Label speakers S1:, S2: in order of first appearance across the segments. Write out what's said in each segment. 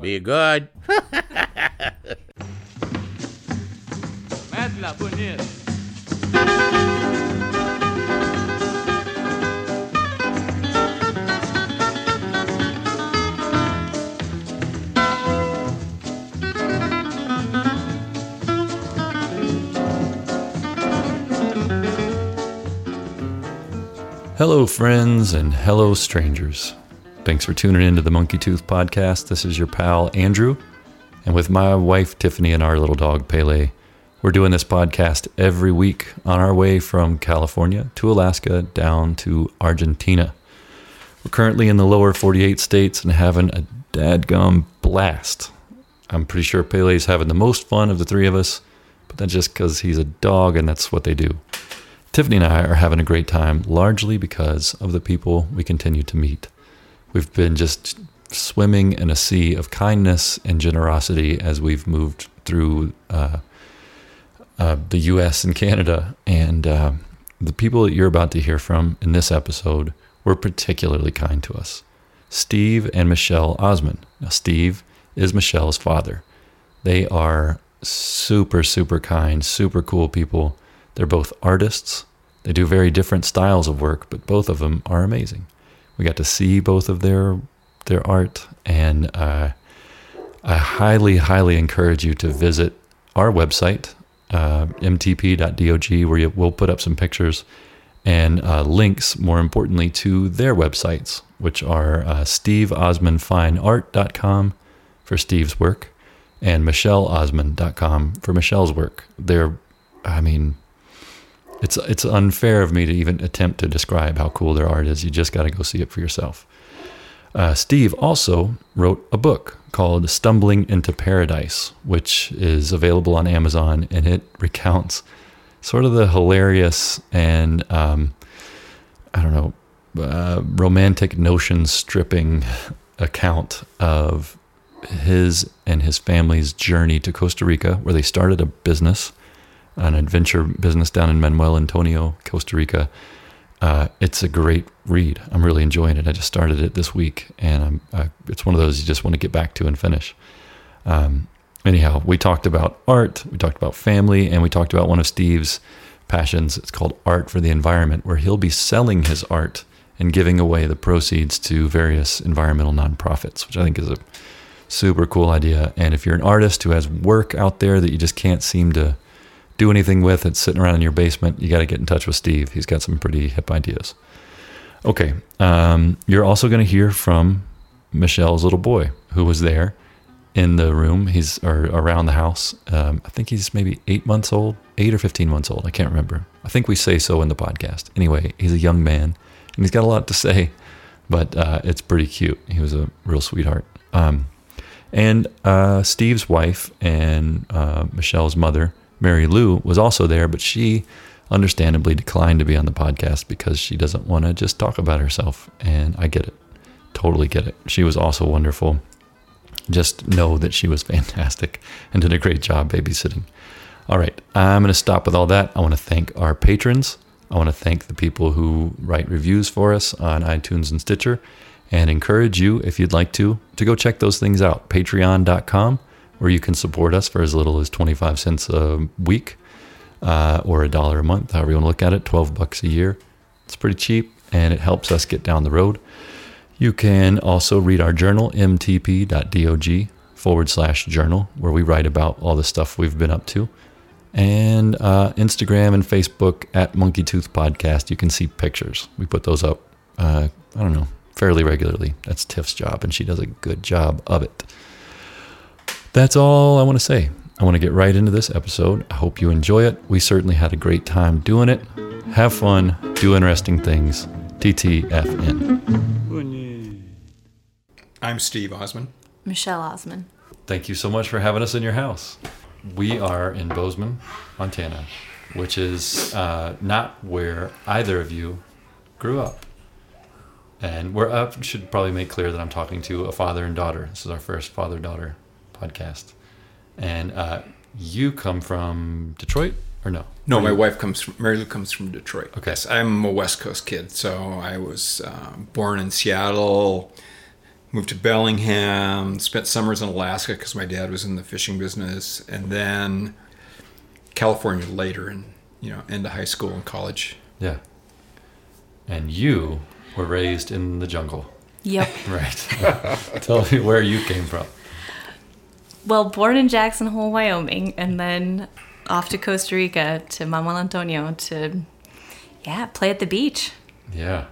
S1: Be good.
S2: Hello, friends, and hello, strangers. Thanks for tuning in to the Monkey Tooth Podcast. This is your pal, Andrew, and with my wife, Tiffany, and our little dog, Pele. We're doing this podcast every week on our way from California to Alaska down to Argentina. We're currently in the lower 48 states and having a dadgum blast. I'm pretty sure Pele's having the most fun of the three of us, but that's just because he's a dog and that's what they do. Tiffany and I are having a great time, largely because of the people we continue to meet. We've been just swimming in a sea of kindness and generosity as we've moved through uh, uh, the US and Canada. And uh, the people that you're about to hear from in this episode were particularly kind to us Steve and Michelle Osman. Now, Steve is Michelle's father. They are super, super kind, super cool people. They're both artists. They do very different styles of work, but both of them are amazing. We got to see both of their their art, and uh, I highly, highly encourage you to visit our website, uh, mtp.dog, where you, we'll put up some pictures and uh, links, more importantly, to their websites, which are uh, steveosmanfineart.com for Steve's work and michelleosman.com for Michelle's work. They're, I mean, it's it's unfair of me to even attempt to describe how cool their art is. You just got to go see it for yourself. Uh, Steve also wrote a book called Stumbling into Paradise, which is available on Amazon, and it recounts sort of the hilarious and um, I don't know uh, romantic notion stripping account of his and his family's journey to Costa Rica, where they started a business an adventure business down in Manuel Antonio, Costa Rica. Uh, it's a great read. I'm really enjoying it. I just started it this week, and uh, it's one of those you just want to get back to and finish. Um, anyhow, we talked about art, we talked about family, and we talked about one of Steve's passions. It's called Art for the Environment, where he'll be selling his art and giving away the proceeds to various environmental nonprofits, which I think is a super cool idea. And if you're an artist who has work out there that you just can't seem to do anything with. It's sitting around in your basement. You got to get in touch with Steve. He's got some pretty hip ideas. Okay. Um, you're also going to hear from Michelle's little boy who was there in the room. He's or around the house. Um, I think he's maybe eight months old, eight or 15 months old. I can't remember. I think we say so in the podcast. Anyway, he's a young man and he's got a lot to say, but uh, it's pretty cute. He was a real sweetheart. Um, and uh, Steve's wife and uh, Michelle's mother Mary Lou was also there, but she understandably declined to be on the podcast because she doesn't want to just talk about herself. And I get it. Totally get it. She was also wonderful. Just know that she was fantastic and did a great job babysitting. All right, I'm going to stop with all that. I want to thank our patrons. I want to thank the people who write reviews for us on iTunes and Stitcher and encourage you, if you'd like to, to go check those things out. Patreon.com where you can support us for as little as 25 cents a week uh, or a dollar a month, however you want to look at it, 12 bucks a year. It's pretty cheap and it helps us get down the road. You can also read our journal, mtp.dog forward slash journal, where we write about all the stuff we've been up to. And uh, Instagram and Facebook at Monkey Tooth Podcast, you can see pictures. We put those up, uh, I don't know, fairly regularly. That's Tiff's job, and she does a good job of it. That's all I want to say. I want to get right into this episode. I hope you enjoy it. We certainly had a great time doing it. Have fun, do interesting things. TTFN.
S3: I'm Steve Osman.
S4: Michelle Osman.
S2: Thank you so much for having us in your house. We are in Bozeman, Montana, which is uh, not where either of you grew up. And we're up, should probably make clear that I'm talking to a father and daughter. This is our first father daughter podcast. And uh, you come from Detroit or no?
S3: No,
S2: Or
S3: my
S2: you-
S3: wife comes from Mary Lou comes from Detroit.
S2: Okay.
S3: Yes, I'm a West Coast kid, so I was uh, born in Seattle, moved to Bellingham, spent summers in Alaska because my dad was in the fishing business, and then California later, and you know, into high school and college.
S2: Yeah. And you were raised in the jungle.
S1: Yep.
S2: Right. Tell me where you came from.
S1: Well, born in Jackson Hole, Wyoming, and then off to Costa Rica to Manuel Antonio to, yeah, play at the beach.
S2: Yeah.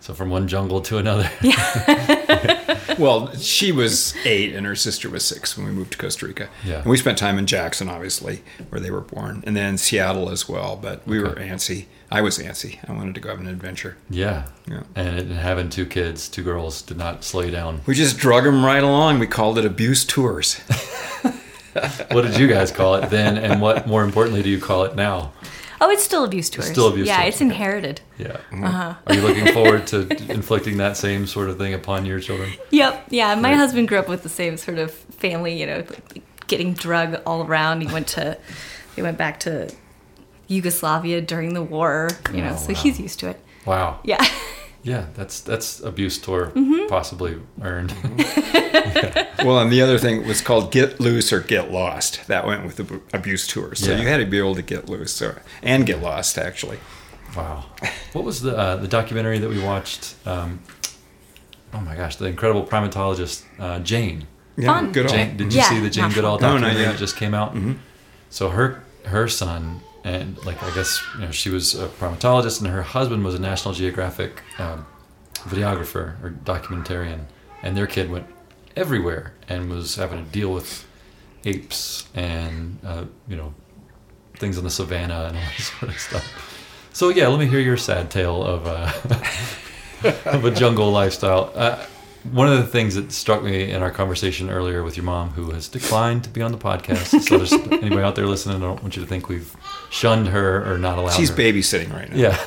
S2: So from one jungle to another. Yeah.
S3: Well, she was eight and her sister was six when we moved to Costa Rica.
S2: Yeah.
S3: And we spent time in Jackson, obviously, where they were born, and then Seattle as well. But we were
S2: Okay.
S3: antsy. I was antsy. I wanted to go have an adventure.
S2: Yeah.
S3: Yeah.
S2: And, having two kids, two girls, did not slow you down.
S3: We just drug them right along. We called it abuse tours.
S2: What did you guys call it then? And what, more importantly, do you call it now?
S1: Oh, it's still abuse tours.
S2: still abuse
S1: Yeah,
S2: tours,
S1: it's inherited.
S2: Yeah.
S1: Uh-huh.
S2: Are you looking forward to inflicting that same sort of thing upon your children?
S1: Yep. Yeah, my
S2: Right.
S1: husband grew up with the same sort of family. You know, getting drug all around. He went to, he went back to Yugoslavia during the war. You know,
S2: Oh,
S1: so
S2: wow.
S1: he's used to it.
S2: Wow.
S1: Yeah.
S2: Yeah, that's that's abuse tour
S1: Mm-hmm.
S2: possibly earned.
S3: well, and the other thing was called Get Loose or Get Lost. That went with the abuse tour, So
S2: Yeah.
S3: you had to be able to get loose or, and get lost, actually.
S2: wow. What was the uh, the documentary that we watched? Um, oh my gosh, the incredible primatologist uh, Jane.
S3: Yeah,
S1: Fun.
S3: good old.
S2: Jane, did you
S1: Yeah,
S2: see the Jane Goodall
S3: fun. No, not
S2: documentary that just came out?
S3: Mhm.
S2: So her her son and like I guess you know she was a primatologist and her husband was a National Geographic um, videographer or documentarian, and their kid went everywhere and was having to deal with apes and uh, you know things in the savannah and all that sort of stuff. So yeah, let me hear your sad tale of uh, of a jungle lifestyle. Uh, one of the things that struck me in our conversation earlier with your mom, who has declined to be on the podcast, so there's anybody out there listening, I don't want you to think we've shunned her or not allowed
S3: She's
S2: her.
S3: babysitting right now.
S2: Yeah,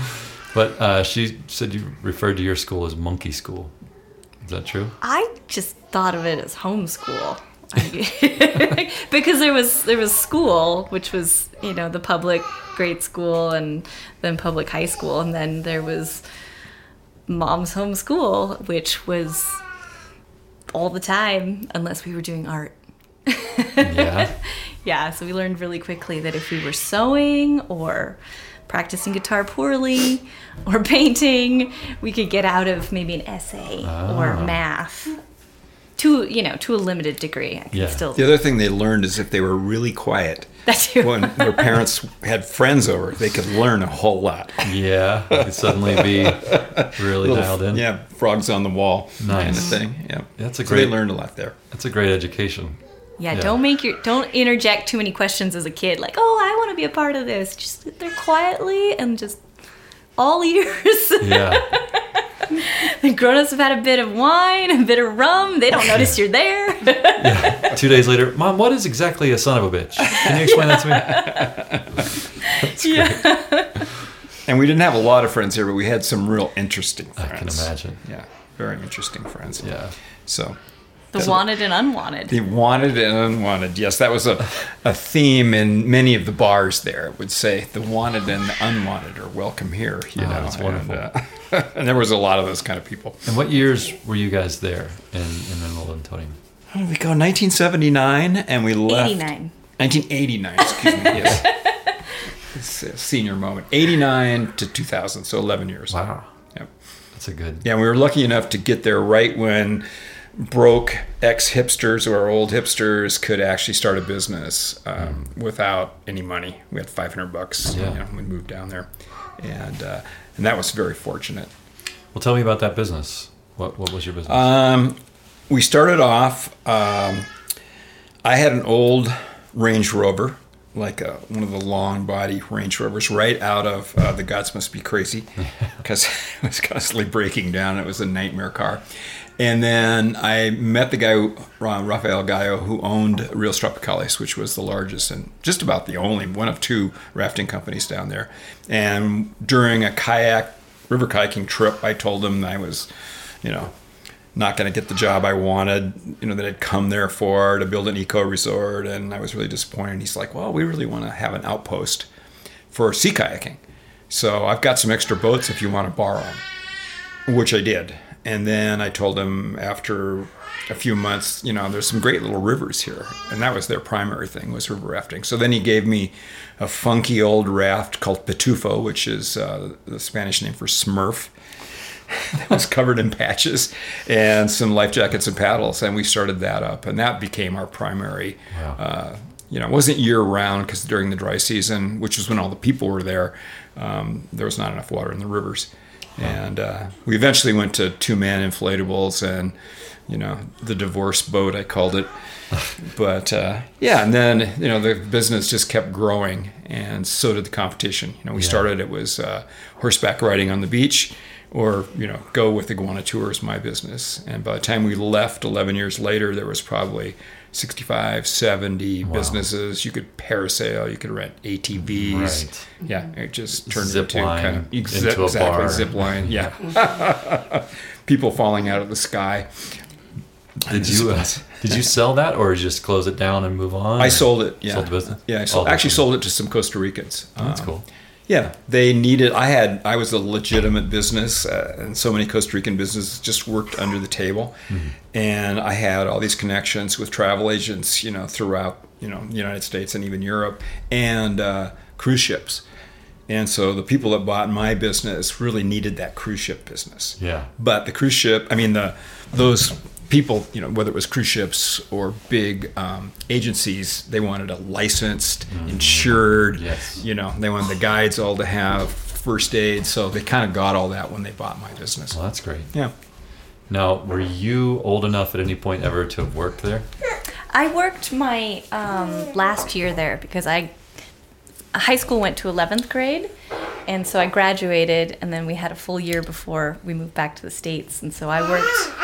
S2: but uh, she said you referred to your school as monkey school. Is that true?
S1: I just thought of it as homeschool. because there was there was school, which was you know the public grade school and then public high school, and then there was mom's homeschool, which was all the time unless we were doing art.
S2: Yeah.
S1: Yeah, so we learned really quickly that if we were sewing or practicing guitar poorly or painting, we could get out of maybe an essay or
S2: Ah.
S1: math. To you know, to a limited degree. I can
S2: Yeah.
S1: still
S3: The other thing they learned is if they were really quiet
S1: that's too.
S3: when their parents had friends over, they could learn a whole lot.
S2: Yeah, you'd suddenly be really
S3: Little-
S2: dialed in.
S3: Yeah, frogs on the wall kind of
S2: Nice.
S3: thing. Yeah,
S2: That's a
S3: So they learned a lot there.
S2: That's a great education.
S1: yeah,
S2: yeah.
S1: don't make your don't interject too many questions as a kid. Like, oh, I want to be a part of this. Just sit there quietly and just all ears.
S2: Yeah.
S1: the grown-ups have had a bit of wine, a bit of rum. They don't notice you're there.
S2: yeah. Two days later, Mom, what is exactly a son of a bitch? Can you explain that to me?
S1: yeah.
S3: And we didn't have a lot of friends here, but we had some real interesting
S2: I
S3: friends.
S2: can imagine.
S3: Yeah, very interesting friends.
S2: Yeah.
S3: So
S1: The wanted and unwanted.
S3: the wanted and unwanted. Yes, that was a, a theme in many of the bars there. It would say the wanted and the unwanted are welcome here. You
S2: Oh,
S3: know,
S2: that's wonderful.
S3: And, uh, and there was a lot of those kind of people.
S2: And what years were you guys there in, in Manuel Antonio?
S3: How did we go? 1979, and we left.
S1: 89.
S3: 1989, excuse me. Yes. It's a senior moment. 89 to 2000, so 11 years.
S2: Wow.
S3: Yep.
S2: That's a good.
S3: Yeah, we were lucky enough to get there right when broke ex hipsters or old hipsters could actually start a business um, without any money. We had 500 bucks
S2: Yeah.
S3: you know, when we moved down there, and uh, and that was very fortunate.
S2: Well, tell me about that business. What What was your business?
S3: Um, we started off. Um, I had an old Range Rover, like a, one of the long body Range Rovers, right out of uh, the Gods Must Be Crazy, because it was constantly breaking down. It was a nightmare car. And then I met the guy, Rafael Gallo, who owned Rios Tropicales, which was the largest and just about the only one of two rafting companies down there. And during a kayak, river kayaking trip, I told him I was, you know, not going to get the job I wanted, you know, that I'd come there for to build an eco resort. And I was really disappointed. He's like, well, we really want to have an outpost for sea kayaking. So I've got some extra boats if you want to borrow them, which I did. And then I told them after a few months, you know, there's some great little rivers here, and that was their primary thing was river rafting. So then he gave me a funky old raft called Pitufo, which is uh, the Spanish name for Smurf. that was covered in patches and some life jackets and paddles, and we started that up, and that became our primary.
S2: Wow.
S3: Uh, you know, it wasn't year round because during the dry season, which was when all the people were there, um, there was not enough water in the rivers. And uh, we eventually went to two man inflatables and, you know, the divorce boat, I called it. but uh, yeah, and then, you know, the business just kept growing and so did the competition. You know, we
S2: Yeah.
S3: started, it was uh, horseback riding on the beach or, you know, go with iguana Tours, my business. And by the time we left 11 years later, there was probably 65, 70 businesses. You could parasail, you could rent ATVs.
S2: Right.
S3: Yeah, it just turned
S2: Zip
S3: into
S2: line
S3: kind of exa-
S2: into a
S3: exactly
S2: bar.
S3: zip line. Yeah, people falling out of the sky.
S2: Did you uh, did you sell that or just close it down and move on?
S3: I sold it. Yeah,
S2: Sold the business?
S3: Yeah, I sold, actually sold it to some Costa Ricans.
S2: That's
S3: Um,
S2: cool.
S3: Yeah, they needed. I had. I was a legitimate business, uh, and so many Costa Rican businesses just worked under the table,
S2: Mm-hmm.
S3: and I had all these connections with travel agents, you know, throughout you know the United States and even Europe, and uh, cruise ships. And so the people that bought my business really needed that cruise ship business.
S2: Yeah.
S3: But the cruise ship, I mean, the those people, you know, whether it was cruise ships or big um, agencies, they wanted a licensed, insured.
S2: Mm-hmm. Yes.
S3: You know, they wanted the guides all to have first aid, so they kind of got all that when they bought my business.
S2: Well, that's great.
S3: Yeah.
S2: Now, were you old enough at any point ever to have worked there?
S1: I worked my um, last year there because I high school went to 11th grade and so I graduated and then we had a full year before we moved back to the states and so I worked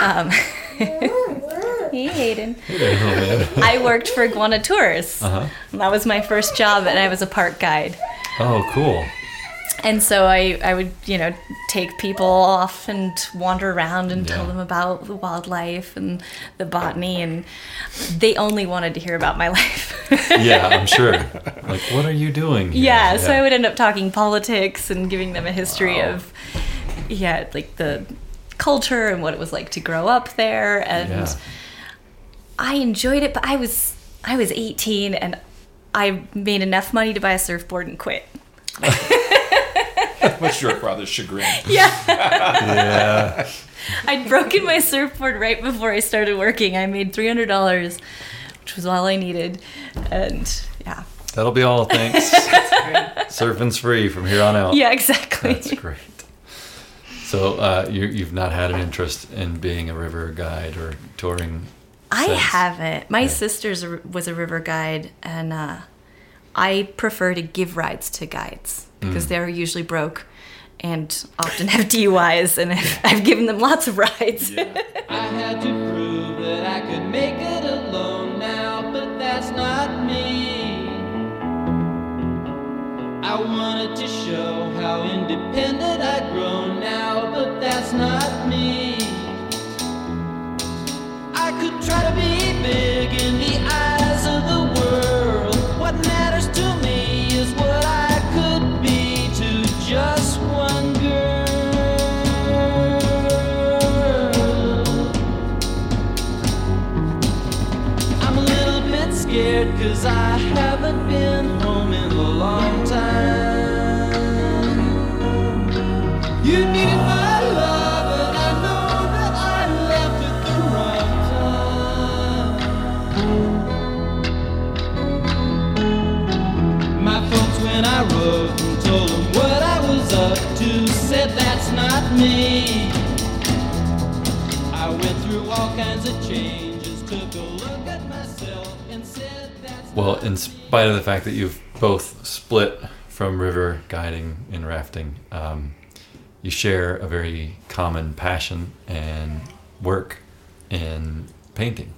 S1: um, hey Hayden I worked for Iguana Tours
S2: Uh-huh.
S1: that was my first job and I was a park guide
S2: Oh, cool.
S1: and so I, I would, you know, take people off and wander around and tell them about the wildlife and the botany, and they only wanted to hear about my life.
S2: Yeah, I'm sure. Like, what are you doing? Here?
S1: yeah, so I would end up talking politics and giving them a history of, yeah, like the culture and what it was like to grow up there, and
S2: Yeah.
S1: I enjoyed it. But I was I was 18 and I made enough money to buy a surfboard and quit.
S3: Much to your father's chagrin.
S2: Yeah.
S1: I'd broken my surfboard right before I started working. I made three hundred dollars, which was all I needed, and yeah,
S2: That'll be all, thanks. Surfing's free from here on out.
S1: yeah, exactly.
S2: That's great. So, uh, you, you've not had an interest in being a river guide or touring?
S1: I
S2: since?
S1: haven't. My
S2: Yeah.
S1: sister's a, was a river guide, and uh, I prefer to give rides to guides because
S2: Mm.
S1: they're usually broke and often have DUIs, and I've, I've given them lots of rides.
S5: I had to prove that I could make it alone now, but that's not me. I wanted to show how independent I'd grown now, but that's not me. I could try to be big in the eyes of the world. What matters to me is what I could be to just one girl. I'm a little bit scared cause I haven't been was up to said that's not me. I went through all kinds of changes, took a look at myself and said that's
S2: Well, in spite of the fact that you've both split from river guiding and rafting, um, you share a very common passion and work in painting.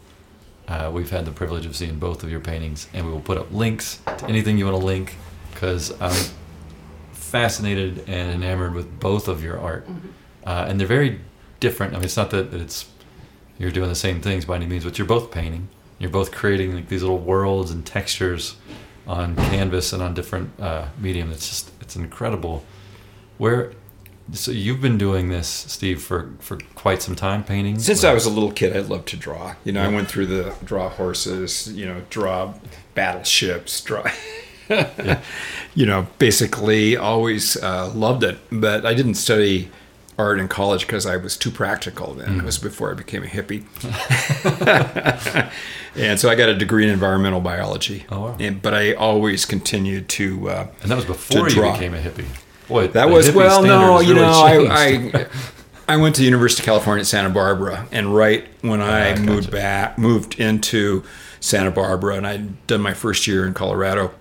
S2: Uh, we've had the privilege of seeing both of your paintings, and we will put up links to anything you want to link because I'm fascinated and enamored with both of your art. Uh, and they're very different. I mean, it's not that that it's you're doing the same things by any means, but you're both painting. You're both creating like these little worlds and textures on canvas and on different uh, medium. It's just it's incredible. Where So you've been doing this, Steve, for for quite some time, painting.
S3: Since I was a little kid, I loved to draw. You know, I went through the draw horses, you know, draw battleships, draw. You know, basically always uh, loved it. But I didn't study art in college because I was too practical then. It was before I became a hippie. and so I got a degree in environmental biology.
S2: Oh, wow.
S3: And, but I always continued to. Uh,
S2: and that was before you became a hippie. Boy,
S3: That was well, no, you
S2: really
S3: know, I,
S2: changed.
S3: I I went to the University of California at Santa Barbara, and right when I
S2: Ah, gotcha.
S3: moved back, moved into Santa Barbara, and I'd done my first year in Colorado.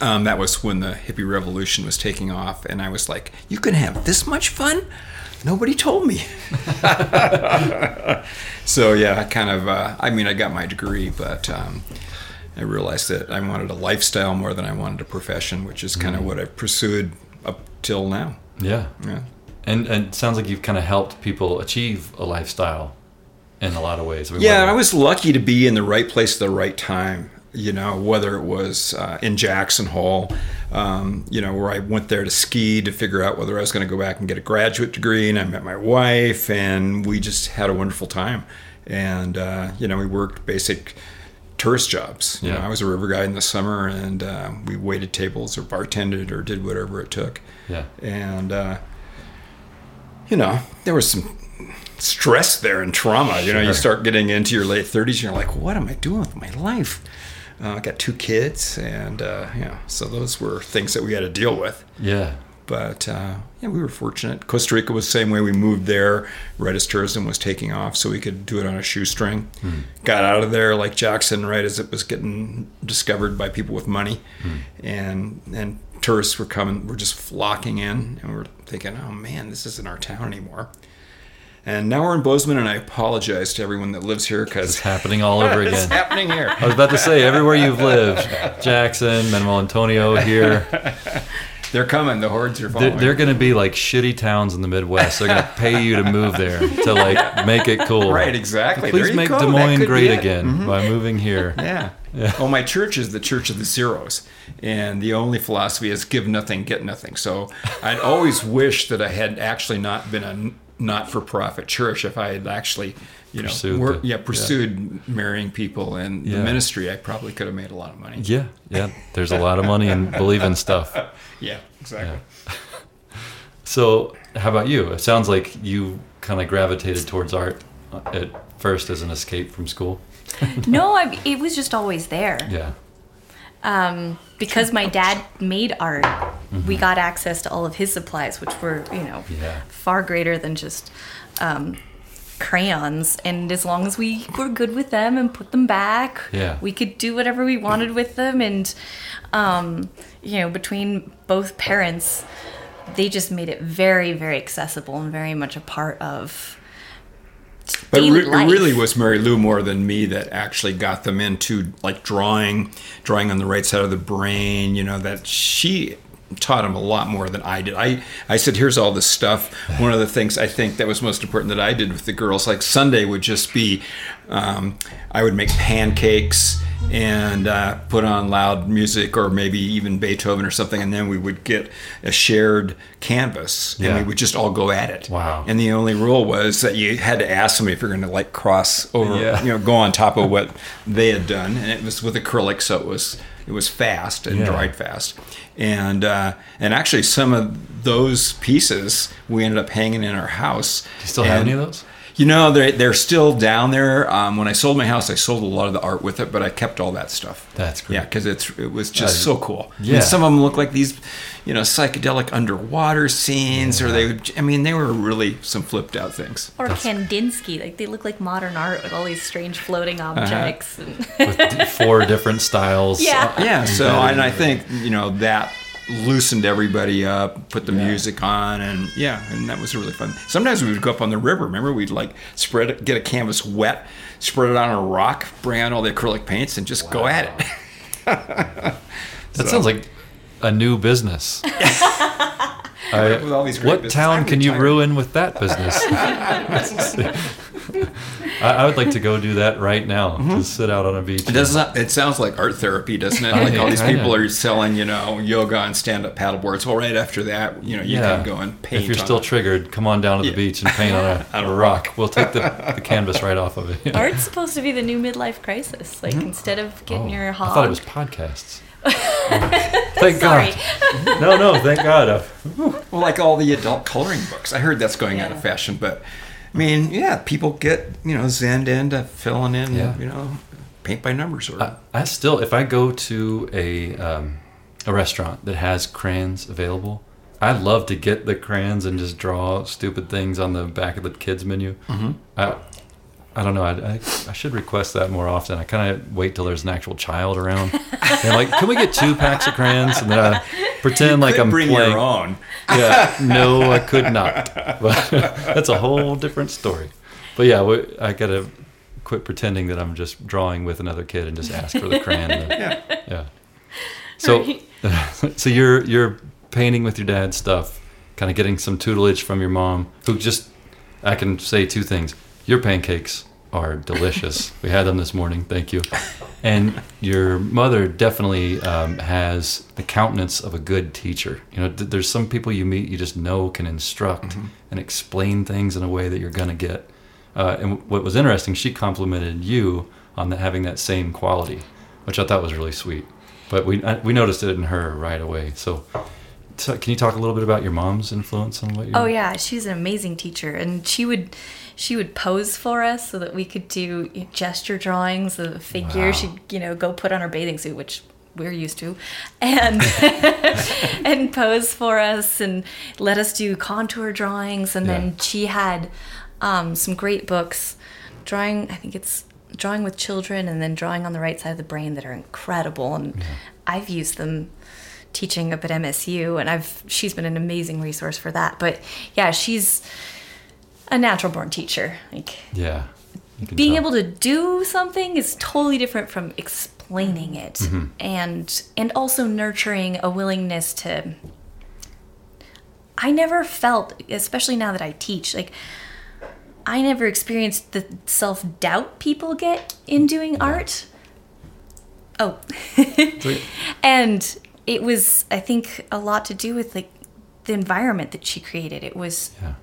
S3: Um, that was when the hippie revolution was taking off, and I was like, "You can have this much fun." Nobody told me. so yeah, I kind of. Uh, I mean, I got my degree, but um, I realized that I wanted a lifestyle more than I wanted a profession, which is kind of what I've pursued up till now.
S2: yeah.
S3: Yeah.
S2: And and it sounds like you've kind of helped people achieve a lifestyle in a lot of ways. I
S3: Yeah, I was lucky to be in the right place at the right time. You know, whether it was uh, in Jackson Hole, um, you know, where I went there to ski to figure out whether I was going to go back and get a graduate degree, and I met my wife, and we just had a wonderful time. And uh, you know, we worked basic tourist jobs. You know,
S2: Yeah.
S3: I was a river guide in the summer, and uh, we waited tables or bartended or did whatever it took.
S2: Yeah.
S3: And uh, you know, there was some stress there and trauma. You know, you start getting into your late 30s, and you're like, what am I doing with my life? Uh, I got two kids, and uh, yeah, so those were things that we had to deal with.
S2: Yeah.
S3: But uh, yeah, we were fortunate. Costa Rica was the same way. We moved there right as tourism was taking off, so we could do it on a shoestring. Got out of there like Jackson right as it was getting discovered by people with money, and and tourists were coming, were just flocking in, and we're thinking, oh man, this isn't our town anymore. And now we're in Bozeman, and I apologize to everyone that lives here because It's
S2: happening all over again.
S3: it's happening here.
S2: I was about to say, everywhere you've lived, Jackson, Manuel Antonio here,
S3: They're coming. The hordes are
S2: they're, they're going to be like shitty towns in the Midwest. They're going to pay you to move there to like make it cool.
S3: right, exactly.
S2: Please make
S3: go.
S2: Des Moines great again mm-hmm. by moving here.
S3: Yeah.
S2: Yeah.
S3: Well, my church is the church of the zeros, and the only philosophy is give nothing, get nothing. So I'd always wish that I had actually not been a not-for-profit church. If I had actually, you know,
S2: Pursued
S3: work,
S2: the-
S3: yeah, pursued marrying people and the ministry, I probably could have made a lot of money.
S2: Yeah, yeah. There's a lot of money in believing stuff.
S3: Yeah, exactly.
S2: So, how about you? It sounds like you kind of gravitated towards art uh, at first as an escape from school.
S1: No, I, it was just always there.
S2: Yeah.
S1: Um, because my dad made art, we got access to all of his supplies, which were, you know,
S2: Yeah.
S1: far greater than just um, crayons. And as long as we were good with them and put them back,
S2: Yeah.
S1: we could do whatever we wanted with them. And, um, you know, between both parents, they just made it very, very accessible and very much a part of
S3: But re- it really was Mary Lou more than me that actually got them into like drawing, drawing on the right side of the brain. You know that she taught them a lot more than I did. I I said, "Here's all this stuff." One of the things I think that was most important that I did with the girls, like Sunday, would just be um, I would make pancakes and uh, put on loud music or maybe even Beethoven or something, and then we would get a shared canvas and
S2: Yeah.
S3: we would just all go at it.
S2: Wow.
S3: And the only rule was that you had to ask somebody if you're going to like cross over,
S2: Yeah.
S3: you know, go on top of what they had done, and it was with acrylic, so it was it was fast and
S2: Yeah.
S3: dried fast, and uh, and actually some of those pieces we ended up hanging in our house.
S2: Do you still have any of those?
S3: You know, they're, they're still down there. Um, when I sold my house, I sold a lot of the art with it, but I kept all that stuff.
S2: That's great.
S3: Yeah, because it's it was just
S2: Uh,
S3: so cool.
S2: yeah.
S3: And some of them look like these, you know, psychedelic underwater scenes, or they. would- I mean, they were really some flipped out things.
S1: or Kandinsky. Like they look like modern art with all these strange floating
S3: Uh-huh.
S1: objects. And
S2: With four different styles.
S1: Yeah.
S3: Yeah. So, and I think you know that loosened everybody up, put the music on, and yeah, and that was really fun. Sometimes we would go up on the river. Remember, we'd like spread it, get a canvas wet, spread it on a rock, bring out all the acrylic paints, and just go at it.
S2: That sounds like a new business. I-
S3: With all these great
S2: what
S3: businesses.
S2: town
S3: I'm
S2: can you ruin with that business? I, I would like to go do that right now. Mm-hmm. Just sit out on a beach.
S3: It does not. It sounds like art therapy, doesn't it? Like all these
S2: Kinda.
S3: people are selling, you know, yoga and stand-up paddleboards. Well, right after that, you know, you can go and paint.
S2: If you're
S3: on
S2: still
S3: it.
S2: triggered, come on down to the
S3: Yeah.
S2: beach and paint on a,
S3: On
S2: a
S3: a
S2: rock. We'll take the, the canvas right off of it.
S1: Art's supposed to be the new midlife crisis. Like instead of getting
S2: Oh,
S1: your
S2: I thought it was podcasts. thank
S1: Sorry.
S2: God. No, no, thank God. Uh,
S3: well, like all the adult coloring books. I heard that's going out of fashion, but I mean, yeah, people get you know zenned into filling in,
S2: Yeah.
S3: you know, paint by numbers or
S2: I, I still, if I go to a um, a restaurant that has crayons available, I'd love to get the crayons and just draw stupid things on the back of the kids menu. Mm-hmm. I, I don't know. I, I, I should request that more often. I kind of wait till there's an actual child around. and like, can we get two packs of crayons? And then I pretend like I'm
S3: bring
S2: playing.
S3: your own.
S2: Yeah, no, I could not. But that's a whole different story. But yeah, we, I gotta quit pretending that I'm just drawing with another kid and just ask for the crayon. and
S3: Yeah.
S2: yeah. So,
S1: Right.
S2: so you're you're painting with your dad's stuff, kind of getting some tutelage from your mom, who just I can say two things. Your pancakes are delicious. we had them this morning. Thank you. And your mother definitely um, has the countenance of a good teacher. You know, th- there's some people you meet you just know can instruct and explain things in a way that you're gonna get. Uh, and what was interesting, she complimented you on that, having that same quality, which I thought was really sweet. But we I, we noticed it in her right away. So, so, can you talk a little bit about your mom's influence on what you?
S1: Oh yeah, she's an amazing teacher, and she would she would pose for us so that we could do gesture drawings of the figure.
S2: Wow.
S1: She'd you know go put on her bathing suit, which we're used to, and and pose for us and let us do contour drawings. And
S2: Yeah.
S1: then she had um, some great books, drawing. I think it's drawing with children, and then drawing on the right side of the brain that are incredible. And I've used them teaching up at MSU, and I've she's been an amazing resource for that. But yeah, she's a natural born teacher. Like
S2: Yeah.
S1: being
S2: tell.
S1: able to do something is totally different from explaining it,
S2: Mm-hmm.
S1: and and also nurturing a willingness to. I never felt, especially now that I teach, like I never experienced the self doubt people get in doing art. Oh. And it was i think a lot to do with like the environment that she created. It was
S2: Yeah.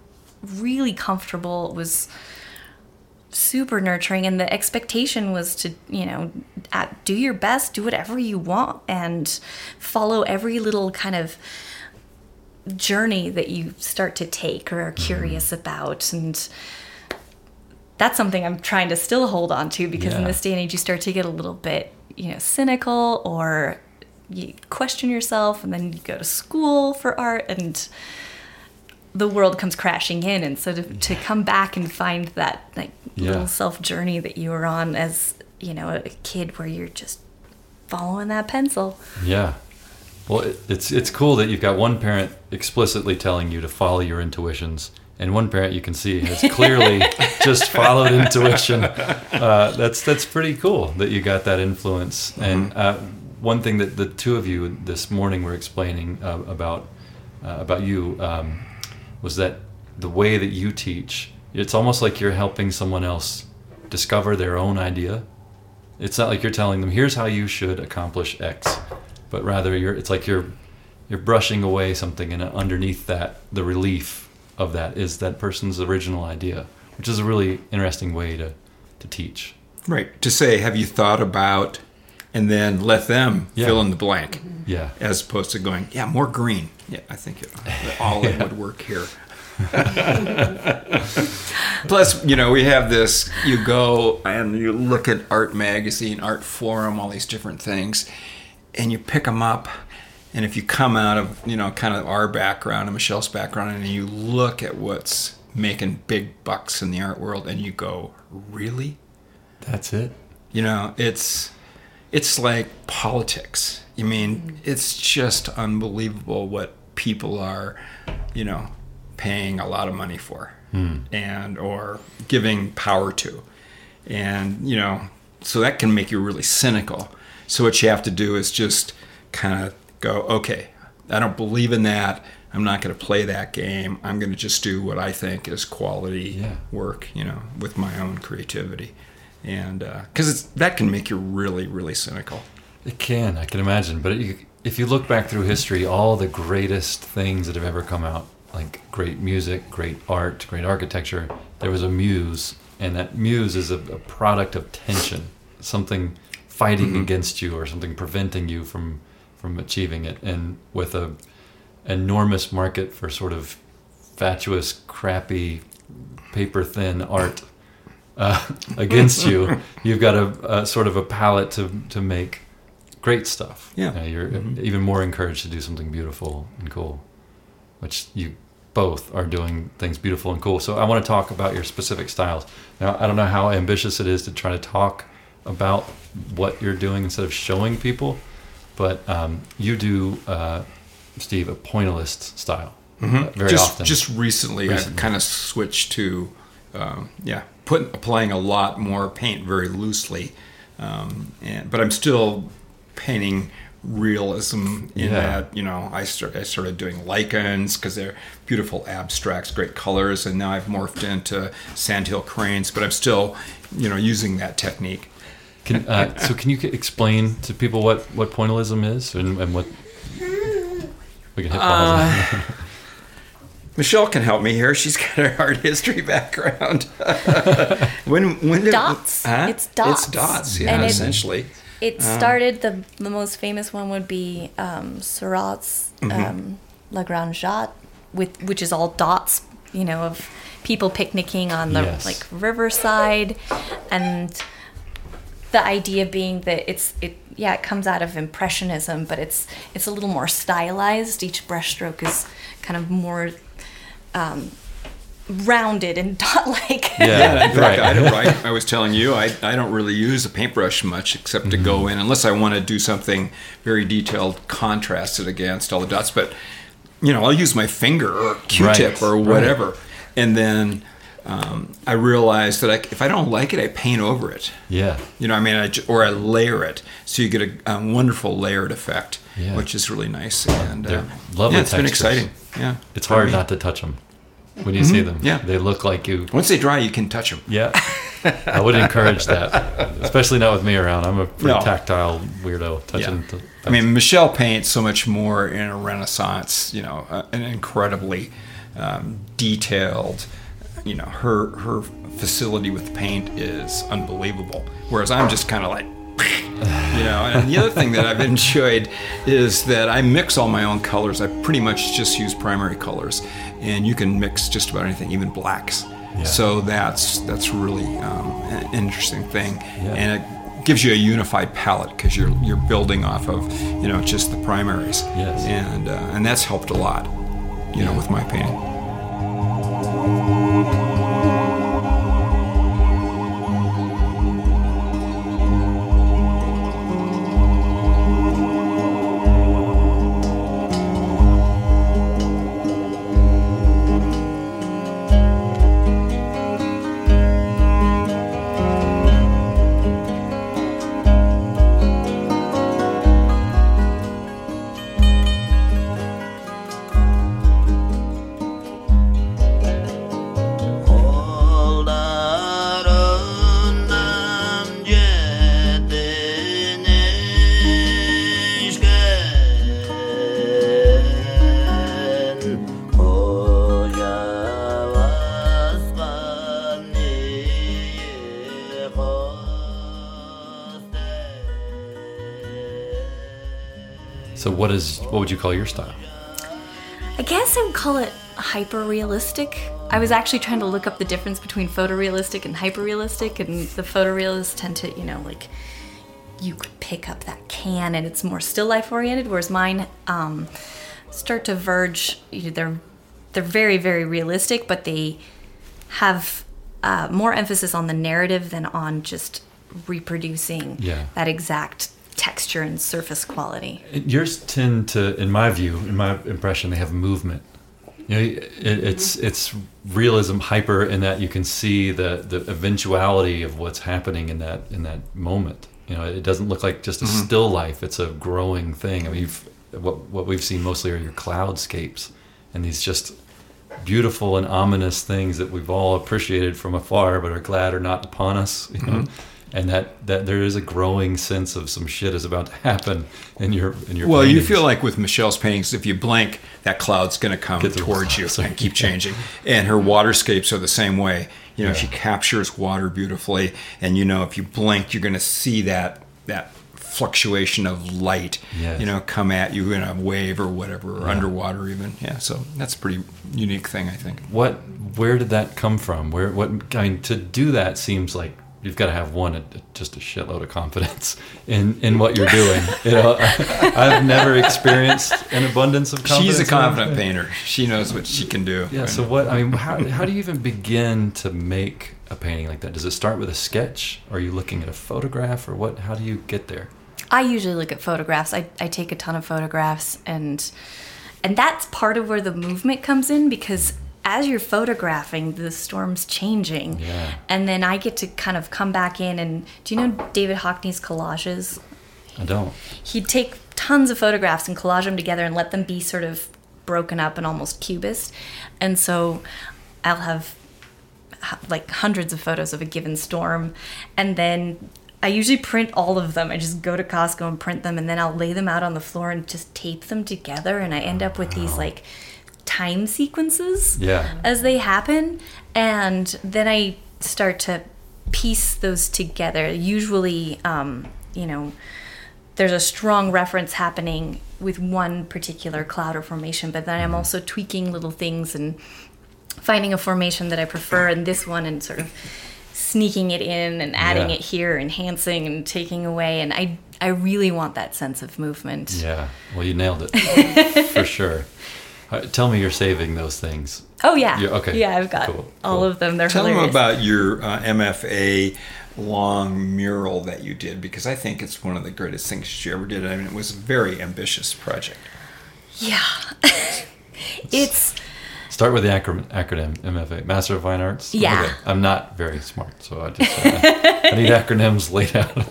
S1: really comfortable. It was super nurturing and the expectation was to you know at, do your best do whatever you want and follow every little kind of journey that you start to take or are mm-hmm. curious about. And that's something I'm trying to still hold on to because in this day and age you start to get a little bit, you know, cynical or you question yourself and then you go to school for art and the world comes crashing in and so to, to come back and find that like
S2: Yeah.
S1: little self journey that you were on as, you know, a kid where you're just following that pencil.
S2: Yeah. Well, it, it's it's cool that you've got one parent explicitly telling you to follow your intuitions, and one parent you can see has clearly just followed intuition. Uh, that's that's pretty cool that you got that influence. And uh, one thing that the two of you this morning were explaining uh, about uh, about you um, was that the way that you teach, it's almost like you're helping someone else discover their own idea it's not like you're telling them here's how you should accomplish x but rather you're it's like you're you're brushing away something and underneath that the relief of that is that person's original idea which is a really interesting way to to teach
S3: Right. To say, have you thought about, and then let them
S2: Yeah.
S3: fill in the blank, mm-hmm.
S2: yeah
S3: as opposed to going, yeah, more green. Yeah, I think it, all in would work here. Plus, you know, we have this. You go and you look at Art Magazine, Art Forum, all these different things, and you pick them up. And if you come out of, you know, kind of our background and Michelle's background, and you look at what's making big bucks in the art world, and you go, really?
S2: that's it
S3: You know, it's it's like politics. I mean, it's just unbelievable what people are, you know, paying a lot of money for hmm. and or giving power to. And, you know, so that can make you really cynical. So what you have to do is just kind of go, okay, I don't believe in that. I'm not going to play that game. I'm going to just do what I think is quality
S2: Yeah.
S3: work, you know, with my own creativity. And uh, because it's that can make you really, really cynical.
S2: It can, I can imagine. But if you look back through history, all the greatest things that have ever come out, like great music, great art, great architecture, there was a muse, and that muse is a, a product of tension, something fighting mm-hmm. against you or something preventing you from from achieving it. And with a enormous market for sort of fatuous, crappy, paper thin art uh, against you, you've got a, a sort of a palette to to make great stuff.
S3: Yeah.
S2: Uh, you're even more encouraged to do something beautiful and cool, which you both are doing things beautiful and cool. So I want to talk about your specific styles. Now I don't know how ambitious it is to try to talk about what you're doing instead of showing people, but um, you do, uh, Steve, a pointillist style uh, very
S3: Mm-hmm. just,
S2: often.
S3: Just recently,
S2: Recently.
S3: I've kind of switched to, um, yeah, put applying a lot more paint very loosely, um, and but I'm still painting realism in
S2: Yeah.
S3: that you know I start I started doing lichens because they're beautiful abstracts, great colors, and now I've morphed into sandhill cranes, but I'm still you know using that technique.
S2: Can, uh, so can you explain to people what, what pointillism is and, and what we can hit pause.
S3: Michelle can help me here. She's got an art history background. when when did,
S1: Dots.
S3: Huh?
S1: It's dots.
S3: It's dots. Yeah,
S1: And
S3: essentially.
S1: It started the the most famous one would be um, Seurat's um, La Grande Jatte, with which is all dots, you know, of people picnicking on the
S2: Yes.
S1: like riverside, and the idea being that it's it yeah it comes out of impressionism, but it's it's a little more stylized. Each brushstroke is kind of more um, rounded and dot-like.
S2: Yeah,
S3: In fact,
S2: right.
S3: I, don't, I was telling you, I, I don't really use a paintbrush much except to
S2: Mm-hmm.
S3: go in, unless I want to do something very detailed, contrasted against all the dots. But, you know, I'll use my finger or Q-tip
S2: Right,
S3: or
S2: right.
S3: whatever. And then um, I realized that I, if I don't like it, I paint over it.
S2: Yeah.
S3: You know, I mean, I, or I layer it, so you get a, a wonderful layered effect,
S2: Yeah.
S3: which is really nice. And uh,
S2: lovely
S3: yeah, it's been exciting. Yeah,
S2: It's hard
S3: me.
S2: not to touch them when you see them.
S3: Mm-hmm. Yeah.
S2: They look like you.
S3: Once they dry, you can touch them.
S2: Yeah. I would encourage that, especially not with me around. I'm a pretty
S3: No.
S2: tactile weirdo touching.
S3: Yeah. I mean, Michelle paints so much more in a Renaissance, you know, uh, an incredibly um, detailed, you know, her her facility with paint is unbelievable. Whereas I'm just kind of like, you know. And the other thing that I've enjoyed is that I mix all my own colors. I pretty much just use primary colors, and you can mix just about anything, even blacks. So that's that's really um, an interesting thing, and it gives you a unified palette because you're you're building off of you know just the primaries.
S2: Yes.
S3: And uh, and that's helped a lot, you know, with my painting.
S2: What is what would you call your style?
S1: I guess I would call it hyper realistic. I was actually trying to look up the difference between photorealistic and hyper realistic, and the photorealists tend to, you know, like you could pick up that can and it's more still life oriented, whereas mine um, start to verge. You know, they're they're very very realistic, but they have uh, more emphasis on the narrative than on just reproducing
S2: Yeah.
S1: that exact texture and surface quality.
S2: Yours tend to, in my view, in my impression, they have movement. You know, it, it's mm-hmm. it's realism hyper in that you can see the the eventuality of what's happening in that in that moment. You know, it doesn't look like just a mm-hmm. still life; it's a growing thing. I mean, you've, what what we've seen mostly are your cloudscapes, and these just beautiful and ominous things that we've all appreciated from afar, but are glad are not upon us. You know? Mm-hmm. And that, that there is a growing sense of some shit is about to happen in your in your.
S3: Well, you feel like with Michelle's paintings, if you blink, that cloud's going to come
S2: Get
S3: towards you and keep changing. And her waterscapes are the same way. You know, she captures water beautifully, and you know, if you blink, you're going to see that that fluctuation of light.
S2: Yes.
S3: You know, come at you in a wave or whatever, or
S2: Yeah.
S3: underwater even. Yeah, so that's a pretty unique thing, I think.
S2: what where did that come from where what i mean to do that seems like you've got to have one a, just a shitload of confidence in in what you're doing you know I, have never experienced an abundance of confidence
S3: She's a confident painter. She knows what she can do.
S2: yeah so what i mean how, how do you even begin to make a painting like that does it start with a sketch are you looking at a photograph or what how do you get there
S1: I usually look at photographs. I, I take a ton of photographs and and that's part of where the movement comes in because as you're photographing, the storm's changing.
S2: Yeah.
S1: And then I get to kind of come back in and do you know David Hockney's collages?
S2: i don't
S1: He'd take tons of photographs and collage them together and let them be sort of broken up and almost cubist. And so I'll have like hundreds of photos of a given storm and then I usually print all of them. I just go to Costco and print them and then I'll lay them out on the floor and just tape them together and I end up with these like time sequences
S2: Yeah.
S1: as they happen and then I start to piece those together. Usually um, you know, there's a strong reference happening with one particular cloud or formation, but then I'm also tweaking little things and finding a formation that I prefer in this one and sort of sneaking it in and adding
S2: Yeah.
S1: it here, enhancing and taking away. And I, I really want that sense of movement.
S2: yeah well you nailed it for sure Uh, tell me you're saving those things
S1: Oh yeah.
S2: Yeah, okay.
S1: Yeah, I've got
S2: Cool,
S1: all
S2: cool.
S1: of them. They're
S3: Tell
S1: hilarious.
S3: them about your uh, MFA long mural that you did because I think it's one of the greatest things that you ever did. I mean, it was a very ambitious project.
S1: Yeah. it's
S2: Start with the acronym, acronym MFA, Master of Fine Arts.
S1: Yeah.
S2: Okay. I'm not very smart, so I just uh, I need acronyms laid out.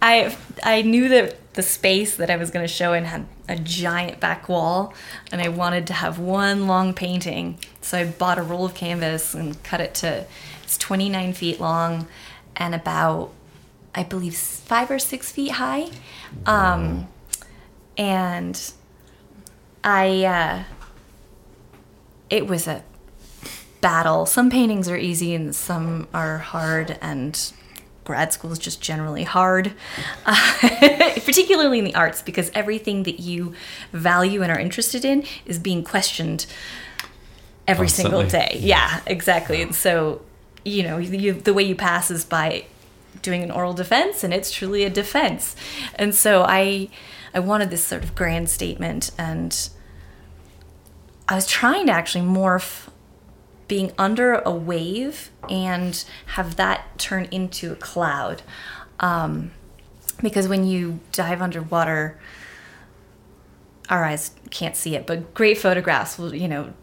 S1: I I knew that the space that I was going to show in had a giant back wall, and I wanted to have one long painting. So I bought a roll of canvas and cut it to it's 29 feet long and about I believe five or six feet high, um, and I uh, it was a battle. Some paintings are easy and some are hard, and grad school is just generally hard, uh, particularly in the arts, because everything that you value and are interested in is being questioned every single
S2: Constantly.
S1: day. Yeah, exactly. And so, you know, you, the way you pass is by doing an oral defense, and it's truly a defense. And so I, I wanted this sort of grand statement, and I was trying to actually morph being under a wave and have that turn into a cloud. Um, because when you dive underwater, our eyes can't see it, but great photographs will, you know,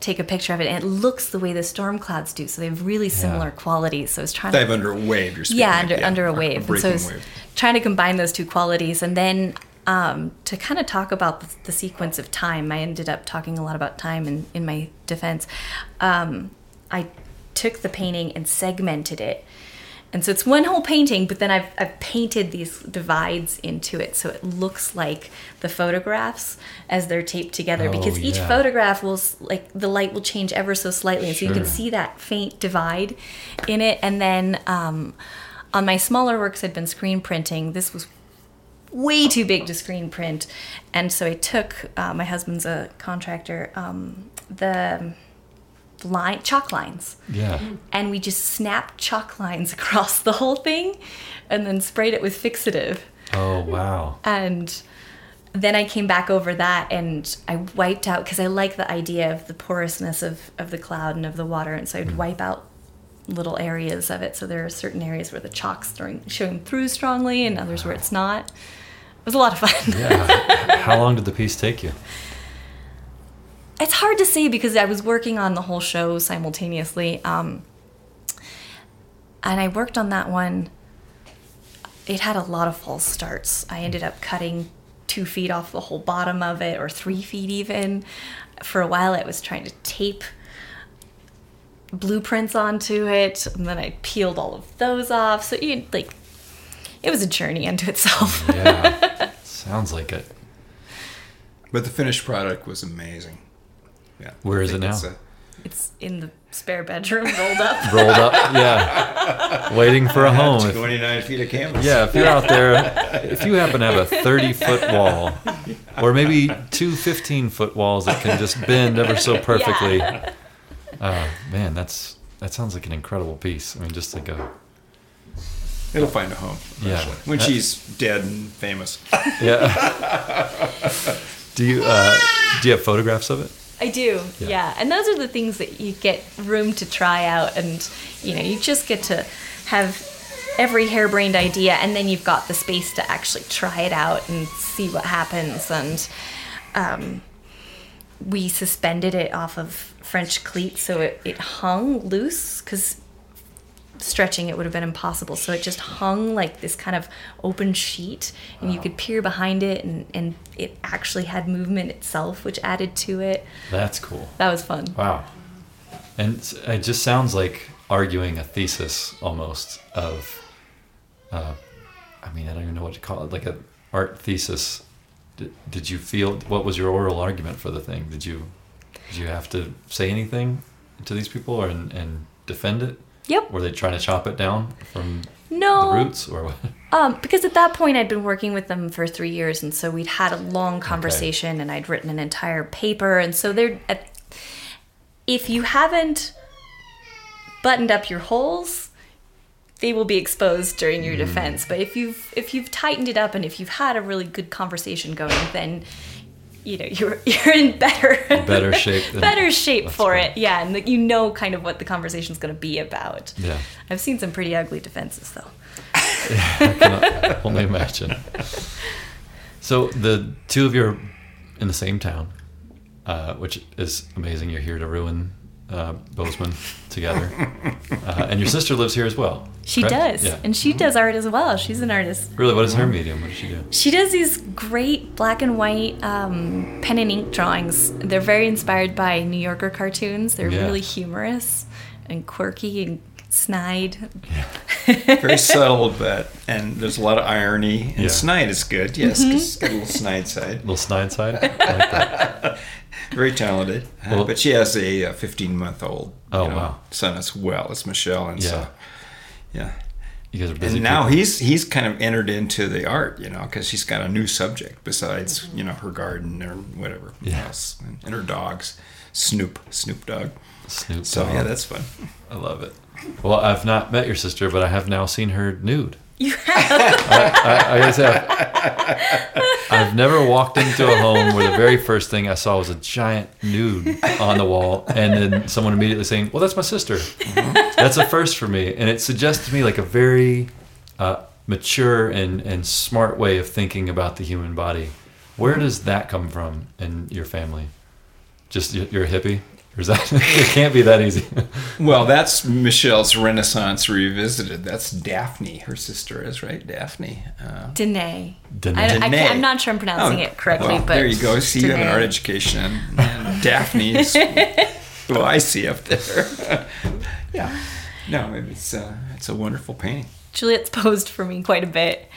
S1: take a picture of it and it looks the way the storm clouds do. So they have really similar qualities. So I was trying to
S3: Dive under a wave, you're speaking.
S1: yeah, under under a wave. and so I was
S3: wave.
S1: trying to combine those two qualities, and then um, to kind of talk about the, the sequence of time. I ended up talking a lot about time in in my defense. Um, I took the painting and segmented it. And so it's one whole painting, but then I've, I've painted these divides into it so it looks like the photographs as they're taped together.
S2: Oh,
S1: because each
S2: yeah.
S1: photograph will, like, the light will change ever so slightly. So you can see that faint divide in it. And then um, on my smaller works, I'd been screen printing. This was way too big to screen print. And so I took, uh, my husband's a contractor, um, the line, chalk lines.
S2: Yeah.
S1: and we just snapped chalk lines across the whole thing and then sprayed it with fixative.
S2: Oh wow.
S1: and then i came back over that and i wiped out because i like the idea of the porousness of, of the cloud and of the water. And so i'd wipe out little areas of it. So there are certain areas where the chalk's throwing, showing through strongly and others where it's not it was a lot of fun
S2: Yeah. How long did the piece take you?
S1: it's hard to say because I was working on the whole show simultaneously. Um, and I worked on that one. It had a lot of false starts. I ended up cutting two feet off the whole bottom of it, or three feet even. for a while, I was trying to tape blueprints onto it, and then I peeled all of those off. So you like, it was a journey unto itself.
S2: Yeah. Sounds like it.
S3: But the finished product was amazing. Yeah.
S2: Where is it now?
S3: it's a-
S1: it's in the spare bedroom, rolled up.
S2: Rolled up. Yeah. Waiting for a home.
S3: 29 feet of canvas.
S2: Yeah, if you're out there, if you happen to have a 30 foot wall, or maybe two 15 foot walls that can just bend ever so perfectly, uh, man, that's that sounds like an incredible piece. I mean, just like a
S3: It'll find a home.
S2: Yeah.
S3: When
S2: That-
S3: she's dead and famous.
S2: yeah. do you uh, do you have photographs of it?
S1: I do,
S2: Yeah.
S1: yeah. And those are the things that you get room to try out, and you know, you just get to have every harebrained idea, and then you've got the space to actually try it out and see what happens. And um, we suspended it off of French cleats, so it, it hung loose because stretching it would have been impossible. So it just hung like this kind of open sheet, and you could peer behind it, and, and it actually had movement itself, which added to it.
S2: That's cool.
S1: That was fun.
S2: Wow. And it just sounds like arguing a thesis almost of, uh, I mean, I don't even know what to call it, like an art thesis. Did, did you feel, what was your oral argument for the thing? Did you, did you have to say anything to these people or, and, and defend it?
S1: Yep.
S2: Were they trying to chop it down from
S1: No.
S2: the roots or what?
S1: Um, because at that point I'd been working with them for three years, and so we'd had a long conversation, and I'd written an entire paper, and so they're. At, if you haven't buttoned up your holes, they will be exposed during your defense. But if you've if you've tightened it up and if you've had a really good conversation going, then you know you're you're in better
S2: Better shape
S1: better shape for it. Yeah, and like you know kind of what the conversation's going to be about.
S2: Yeah.
S1: I've seen some pretty ugly defenses though.
S2: I can only imagine. So the two of you are in the same town, uh, which is amazing. You're here to ruin uh, Bozeman together, uh, and your sister lives here as well.
S1: She
S2: correct?
S1: does.
S2: Yeah.
S1: And she does art as well. She's an artist.
S2: really, what is her medium? What does she do?
S1: She does these great black and white um, pen and ink drawings. They're very inspired by New Yorker cartoons. They're
S2: Yeah.
S1: really humorous and quirky and snide.
S3: Very subtle, but, and there's a lot of irony. And
S2: Yeah.
S3: snide is good, yes,
S1: Mm-hmm.
S3: 'cause it's got a little snide side.
S2: A Little snide side. I like that.
S3: Very talented. Uh, but she has a 15 month old
S2: Oh, wow.
S3: son as well as Michelle. And
S2: Yeah.
S3: so, yeah.
S2: You guys are busy.
S3: And now
S2: people.
S3: he's he's kind of entered into the art, you know, because he's got a new subject besides you know her garden or whatever
S2: Yeah.
S3: else, and, and her dogs, Snoop, Snoop Dogg.
S2: Snoop
S3: So
S2: Dogg.
S3: yeah, that's fun.
S2: I love it. Well, I've not met your sister, but I have now seen her nude.
S1: You
S2: I, I gotta say, I've never walked into a home where the very first thing I saw was a giant nude on the wall, and then someone immediately saying, "Well, that's my sister." That's a first for me, and it suggests to me like a very uh, mature and and smart way of thinking about the human body. Where does that come from in your family? Just you- you're a hippie, or is that it can't be that easy?
S3: Well, that's Michelle's Renaissance revisited. That's Daphne, her sister is right, Daphne. Uh,
S1: Danae.
S2: Danae.
S1: I, I
S3: Danae.
S1: can't, I'm not sure I'm pronouncing
S3: oh,
S1: it correctly,
S3: well,
S1: but
S3: there you go. See, you have an art education, and, and Daphne is who I see up there. yeah, no, it's uh, it's a wonderful painting.
S1: Juliet's posed for me quite a bit.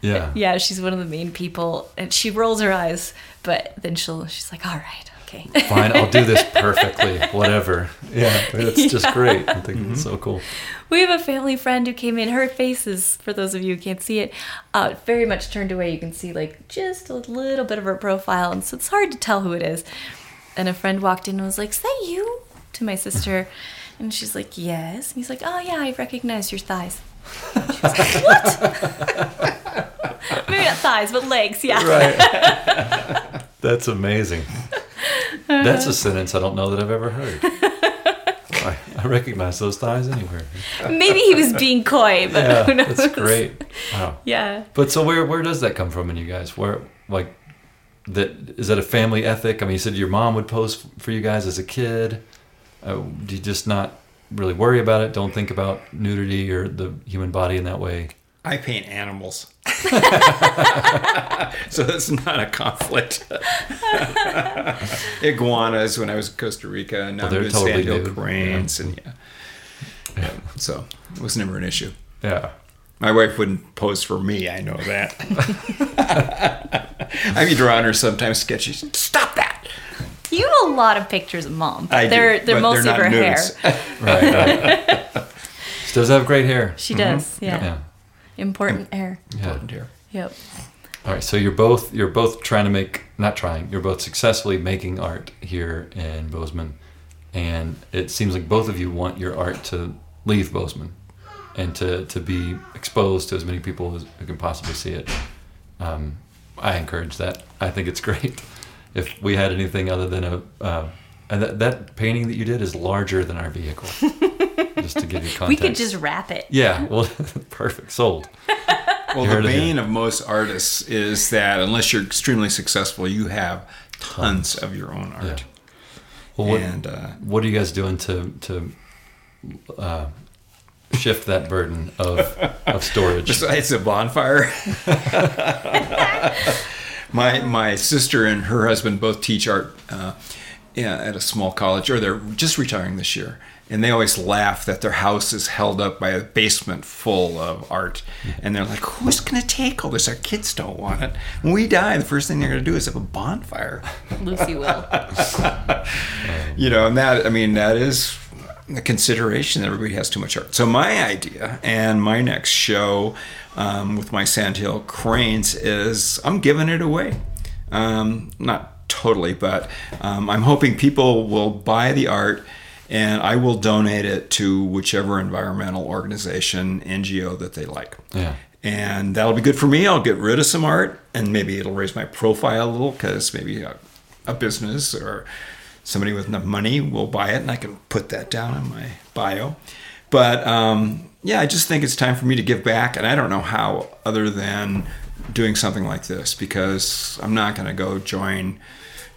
S2: yeah.
S1: Yeah, she's one of the main people, and she rolls her eyes, but then she'll she's like, "All right, okay."
S2: fine, I'll do this perfectly, whatever. Yeah, it's just great. I think
S3: Mm-hmm.
S2: it's so cool.
S1: We have a family friend who came in. Her face is, for those of you who can't see it, uh, very much turned away. You can see like just a little bit of her profile, and so it's hard to tell who it is. And a friend walked in and was like, "Is that you?" to my sister, and she's like, "Yes." And he's like, "Oh yeah, I recognize your thighs." She was like, "What?" Maybe not thighs, but legs. Yeah.
S2: Right. That's amazing. That's a sentence I don't know that I've ever heard. I, I recognize those thighs anywhere.
S1: Maybe he was being coy, but
S2: Yeah,
S1: who knows?
S2: that's great. Wow.
S1: Yeah.
S2: But so where where does that come from in you guys? Where like that is that a family ethic? I mean, you said your mom would pose for you guys as a kid. Uh, do you just not really worry about it? Don't think about nudity or the human body in that way.
S3: I paint animals. so that's not a conflict. Iguanas when I was in Costa Rica, and now
S2: they're
S3: I'm doing
S2: totally
S3: sandhill
S2: nude.
S3: cranes, and yeah. yeah. Um, so it was never an issue.
S2: Yeah.
S3: My wife wouldn't pose for me. I know that. I be drawing her sometimes sketchy. Stop that.
S1: You have a lot of pictures of mom.
S3: I do,
S1: they're they're
S3: but
S1: mostly
S3: not
S1: of her hair.
S2: Right. right. she does have great hair.
S1: She does. Mm-hmm. Yeah.
S2: Yeah.
S1: Important air.
S2: Yeah.
S3: Important here.
S1: Yep.
S2: All right, so you're both you're both trying to make not trying you're both successfully making art here in Bozeman, and it seems like both of you want your art to leave Bozeman, and to to be exposed to as many people as who can possibly see it. Um, I encourage that. I think it's great. If we had anything other than a uh, and that, that painting that you did is larger than our vehicle. just to give you context.
S1: We could just wrap it.
S2: yeah. Well, perfect. Sold.
S3: Well, the
S2: heard it here.
S3: bane of most artists is that unless you're extremely successful, you have tons of your own art.
S2: Yeah. Well, what,
S3: And uh,
S2: what are you guys doing to to uh, shift that burden of of storage?
S3: besides a bonfire, my my sister and her husband both teach art uh, yeah, at a small college, or they're just retiring this year. And they always laugh that their house is held up by a basement full of art. And they're like, who's going to take all this? Our kids don't want it. When we die, the first thing they're going to do is have a bonfire.
S1: Lucy will.
S3: you know, and that I mean that is a consideration that everybody has too much art. So my idea and my next show um, with my Sandhill Cranes is I'm giving it away. Um, not totally, but um, I'm hoping people will buy the art. And I will donate it to whichever environmental organization, NGO that they like
S2: Yeah.
S3: and that'll be good for me. I'll get rid of some art, and maybe it'll raise my profile a little because maybe a, a business or somebody with enough money will buy it, and I can put that down in my bio. But um, yeah, I just think it's time for me to give back, and I don't know how other than doing something like this because I'm not going to go join,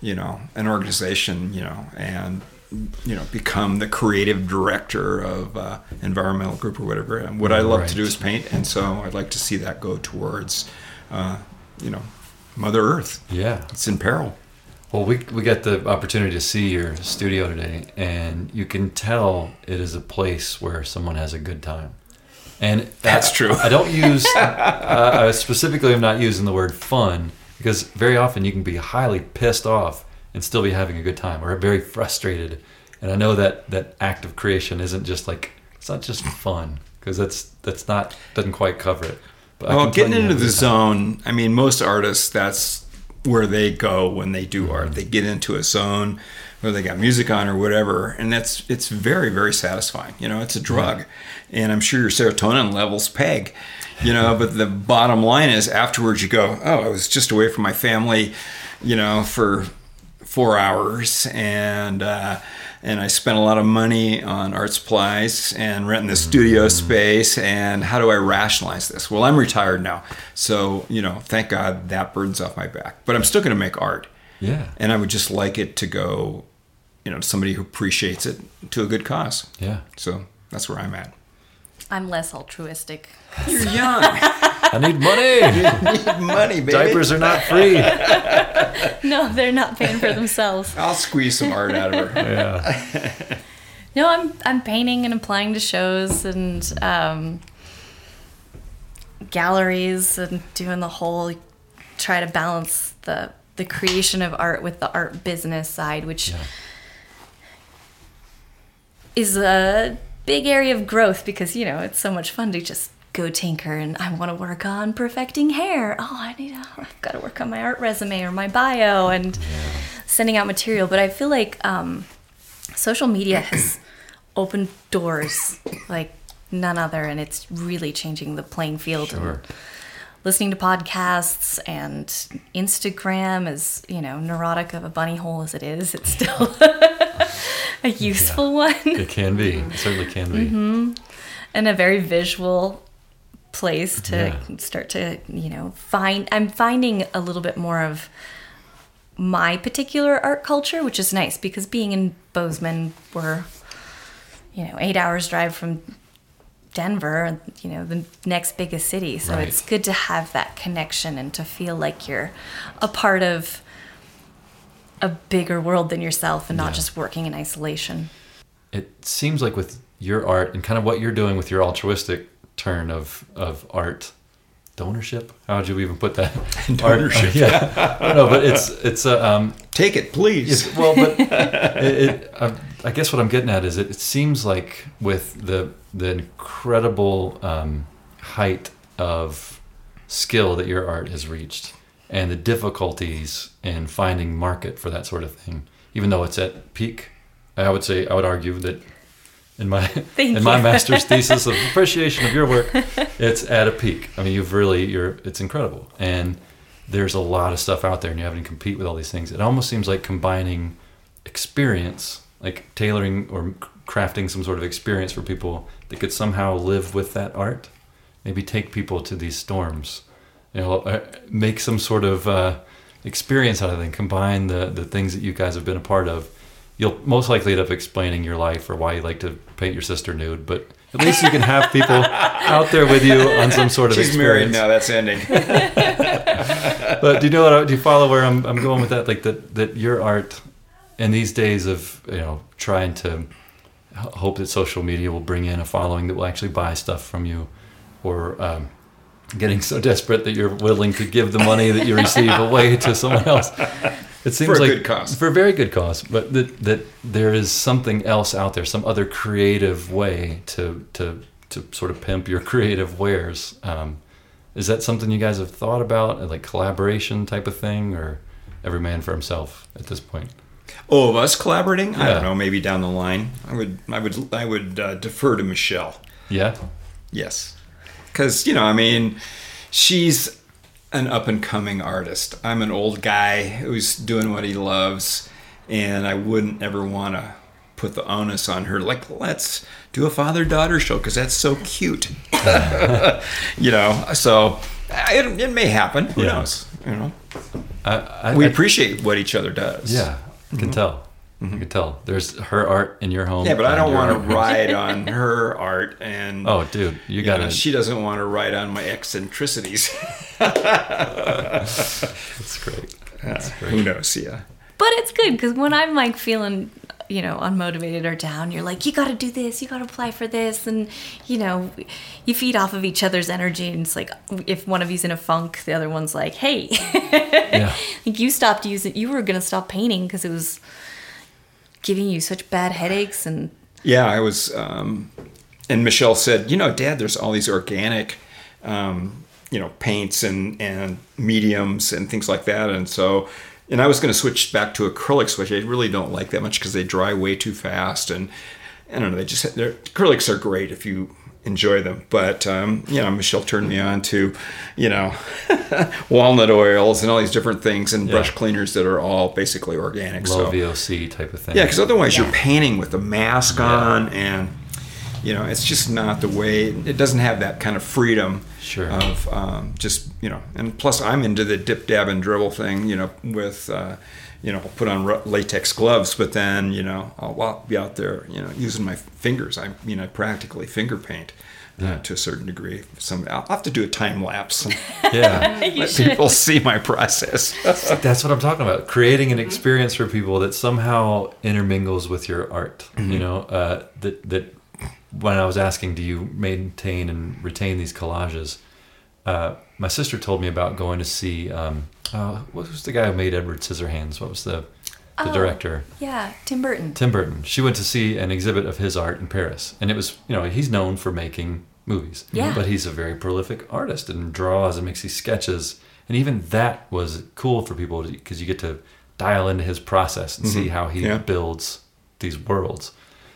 S3: you know, an organization, you know, and you know become the creative director of uh, environmental group or whatever. And what I love
S2: Right.
S3: to do is paint, and so I'd like to see that go towards, uh, you know, Mother Earth.
S2: Yeah.
S3: It's in peril.
S2: Well, we we got the opportunity to see your studio today, and you can tell it is a place where someone has a good time. And
S3: That's
S2: I-
S3: true.
S2: I don't use uh, I specifically. I'm not using the word fun because very often you can be highly pissed off and still be having a good time, or very frustrated. And I know that that act of creation isn't just like it's not just fun because that's that's not doesn't quite cover it. But
S3: Well, getting into the
S2: time.
S3: zone, I mean, most artists, that's where they go when they do art. Mm-hmm. They get into a zone where they got music on or whatever, and that's it's very, very satisfying. You know, it's a mm-hmm. drug, and I'm sure your serotonin levels peg. You know, but the bottom line is afterwards you go, oh, I was just away from my family, you know, for four hours, and uh, and I spent a lot of money on art supplies and renting the studio space. And how do I rationalize this? Well, I'm retired now, so you know, thank God that burden's off my back. But I'm still going to make art,
S2: Yeah.
S3: and I would just like it to go, you know, to somebody who appreciates it to a good cause.
S2: Yeah.
S3: So that's where I'm at.
S1: I'm less altruistic.
S3: You're young,
S2: I need money.
S3: You need money, baby.
S2: Diapers are not free.
S1: No, they're not paying for themselves.
S3: I'll squeeze some art out of her.
S2: Yeah.
S1: No, I'm I'm painting and applying to shows and um, galleries and doing the whole try to balance the the creation of art with the art business side, which
S2: Yeah.
S1: is a big area of growth because you know it's so much fun to just go tinker and I want to work on perfecting hair. Oh, I need to, I've got to work on my art resume or my bio and sending out material. But I feel like um, social media has opened doors like none other, and it's really changing the playing field. and
S2: Sure.
S1: Listening to podcasts and Instagram, as you know, neurotic of a bunny hole as it is, it's still a useful one
S2: It can be. It certainly can be. Mm-hmm.
S1: and a very visual place to
S2: Yeah.
S1: start to you know find i'm finding a little bit more of my particular art culture which is nice because being in bozeman we're you know eight hours drive from Denver, you know, the next biggest city. So
S2: Right.
S1: it's good to have that connection and to feel like you're a part of a bigger world than yourself and not
S2: Yeah.
S1: just working in isolation.
S2: it seems like with your art and kind of what you're doing with your altruistic turn of of art donorship how would you even put that
S3: Donorship,
S2: Art- yeah I don't know but it's it's a um
S3: Take it, please.
S2: it's, well but it, it uh, i guess what i'm getting at is it, it seems like with the the incredible um height of skill that your art has reached and the difficulties in finding market for that sort of thing even though it's at peak i would say i would argue that in my
S1: Thank
S2: in my master's thesis of appreciation of your work it's at a peak. I mean you've really you're it's incredible. And there's a lot of stuff out there and you're having to compete with all these things. It almost seems like combining experience like tailoring or crafting some sort of experience for people that could somehow live with that art maybe take people to these storms you know uh, make some sort of uh, experience out of it and combine the the things that you guys have been a part of you'll most likely end up explaining your life or why you like to paint your sister nude but at least you can have people out there with you on some sort of
S3: She's married
S2: experience
S3: now. That's ending.
S2: but do you know what? I- Do you follow where I'm, I'm going with that? Like that that your art, in these days of you know trying to hope that social media will bring in a following that will actually buy stuff from you, or um, getting so desperate that you're willing to give the money that you receive away to someone else. It seems
S3: For a
S2: like
S3: good cause.
S2: for a very good cause, but that that there is something else out there, some other creative way to to to sort of pimp your creative wares. Um, is that something you guys have thought about, like collaboration type of thing, or every man for himself at this point?
S3: Oh, of us collaborating? I don't know. Maybe down the line, I would, I would, I would uh, defer to Michelle.
S2: Yeah,
S3: Yes, because you know, I mean, she's an up and coming artist. I'm an old guy who's doing what he loves, and I wouldn't ever want to put the onus on her. Like, let's do a father daughter show because that's so cute. you know, so it, it may happen. Who
S2: Yeah.
S3: knows? You know,
S2: I, I,
S3: we appreciate what each other does.
S2: Yeah, I can tell. I can tell. There's her art in your home.
S3: Mm-hmm. Yeah, but I don't want to ride on her art, and
S2: Oh, dude, you
S3: you
S2: got
S3: know,
S2: to.
S3: she doesn't want to ride on my eccentricities.
S2: That's great. That's great.
S3: Who knows? Yeah.
S1: But it's good because when I'm like feeling, you know, unmotivated or down, you're like, you got to do this, you got to apply for this, and you know, you feed off of each other's energy. And it's like, if one of you's in a funk, the other one's like, hey,
S2: Yeah.
S1: like you stopped using, you were gonna stop painting because it was giving you such bad headaches, and
S3: Yeah, I was, um, and Michelle said, you know, Dad, there's all these organic, um, you know, paints and and mediums and things like that, and so, and I was going to switch back to acrylics, which I really don't like that much because they dry way too fast, and I don't know, they just they're, acrylics are great if you enjoy them, but um, you know, Michelle turned me on to, you know, walnut oils and all these different things and brush cleaners that are all basically organic.
S2: Low
S3: so.
S2: VOC type of thing.
S3: Yeah, because otherwise you're painting with a mask on, and you know it's just not the way. It doesn't have that kind of freedom.
S2: Sure.
S3: Of um, just you know, and plus I'm into the dip, dab, and dribble thing. You know, with uh, you know, I'll put on latex gloves, but then you know I'll, I'll be out there, you know, using my fingers. I you know practically finger paint. Uh, to a certain degree, some I'll have to do a time lapse
S2: yeah.
S1: you
S3: let people see my process.
S2: That's what I'm talking about. Creating an experience for people that somehow intermingles with your art.
S3: Mm-hmm.
S2: You know, uh, that that when I was asking, do you maintain and retain these collages? Uh, my sister told me about going to see. Um, uh, what was the guy who made Edward Scissorhands? What was the the
S1: Oh.
S2: director?
S1: yeah, Tim Burton.
S2: Tim Burton. She went to see an exhibit of his art in Paris, and it was you know he's known for making movies,
S1: Yeah.
S2: but he's a very prolific artist and draws and makes these sketches, and even that was cool for people because you get to dial into his process and see how he
S3: Yeah.
S2: builds these worlds.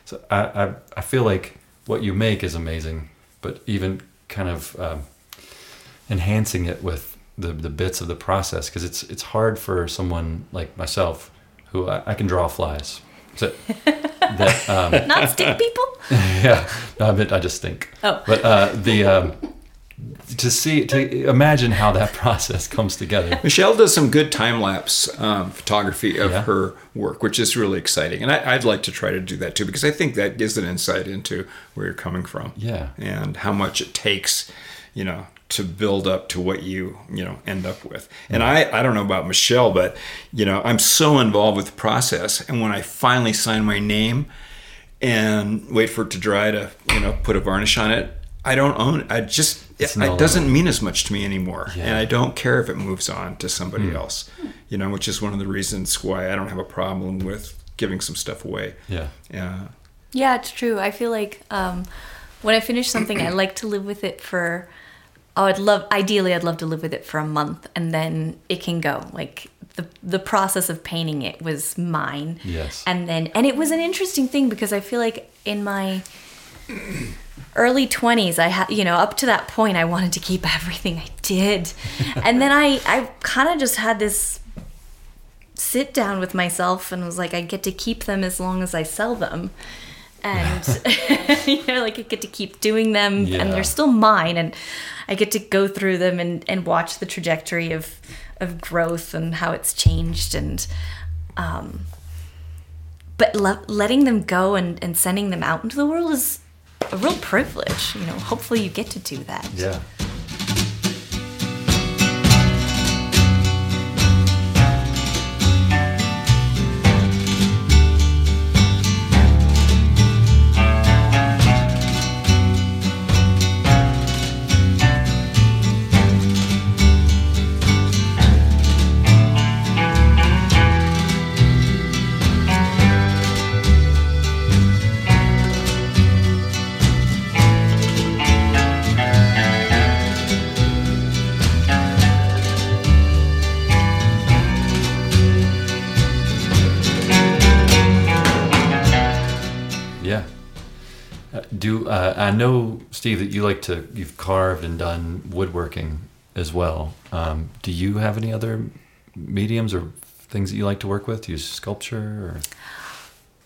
S2: So I, I I feel like what you make is amazing, but even kind of um, enhancing it with the, the bits of the process because it's it's hard for someone like myself who I, I can draw flies. So that um,
S1: Not stick people.
S2: yeah, no, I meant I just think.
S1: Oh.
S2: but uh, the um, to see to imagine how that process comes together.
S3: Michelle does some good time lapse um, photography of
S2: Yeah.
S3: her work, which is really exciting. And I, I'd like to try to do that too because I think that gives an insight into where you're coming from.
S2: Yeah.
S3: And how much it takes, you know, to build up to what you, you know, end up with. And I, I don't know about Michelle, but, you know, I'm so involved with the process. And when I finally sign my name and wait for it to dry to, you know, put a varnish on it, I don't own it. I just, it,
S2: no
S3: doesn't mean as much to me anymore.
S2: Yeah.
S3: And I don't care if it moves on to somebody
S2: Hmm.
S3: else, you know, which is one of the reasons why I don't have a problem with giving some stuff away.
S2: Yeah.
S3: Yeah.
S1: Yeah, it's true. I feel like um, when I finish something, I like to live with it for. Oh, I'd love. Ideally, I'd love to live with it for a month, and then it can go. Like the the process of painting it was mine.
S2: Yes.
S1: And then, and it was an interesting thing because I feel like in my early 20s i had you know up to that point i wanted to keep everything i did and then i i kind of just had this sit down with myself and was like i get to keep them as long as i sell them and you know like i get to keep doing them
S2: Yeah.
S1: and they're still mine and i get to go through them and and watch the trajectory of of growth and how it's changed and um but le- letting them go and, and sending them out into the world is a real privilege you know hopefully you get to do that
S2: Yeah. I know, Steve, that you like to you've carved and done woodworking as well. Um, do you have any other mediums or things that you like to work with? Do you use sculpture or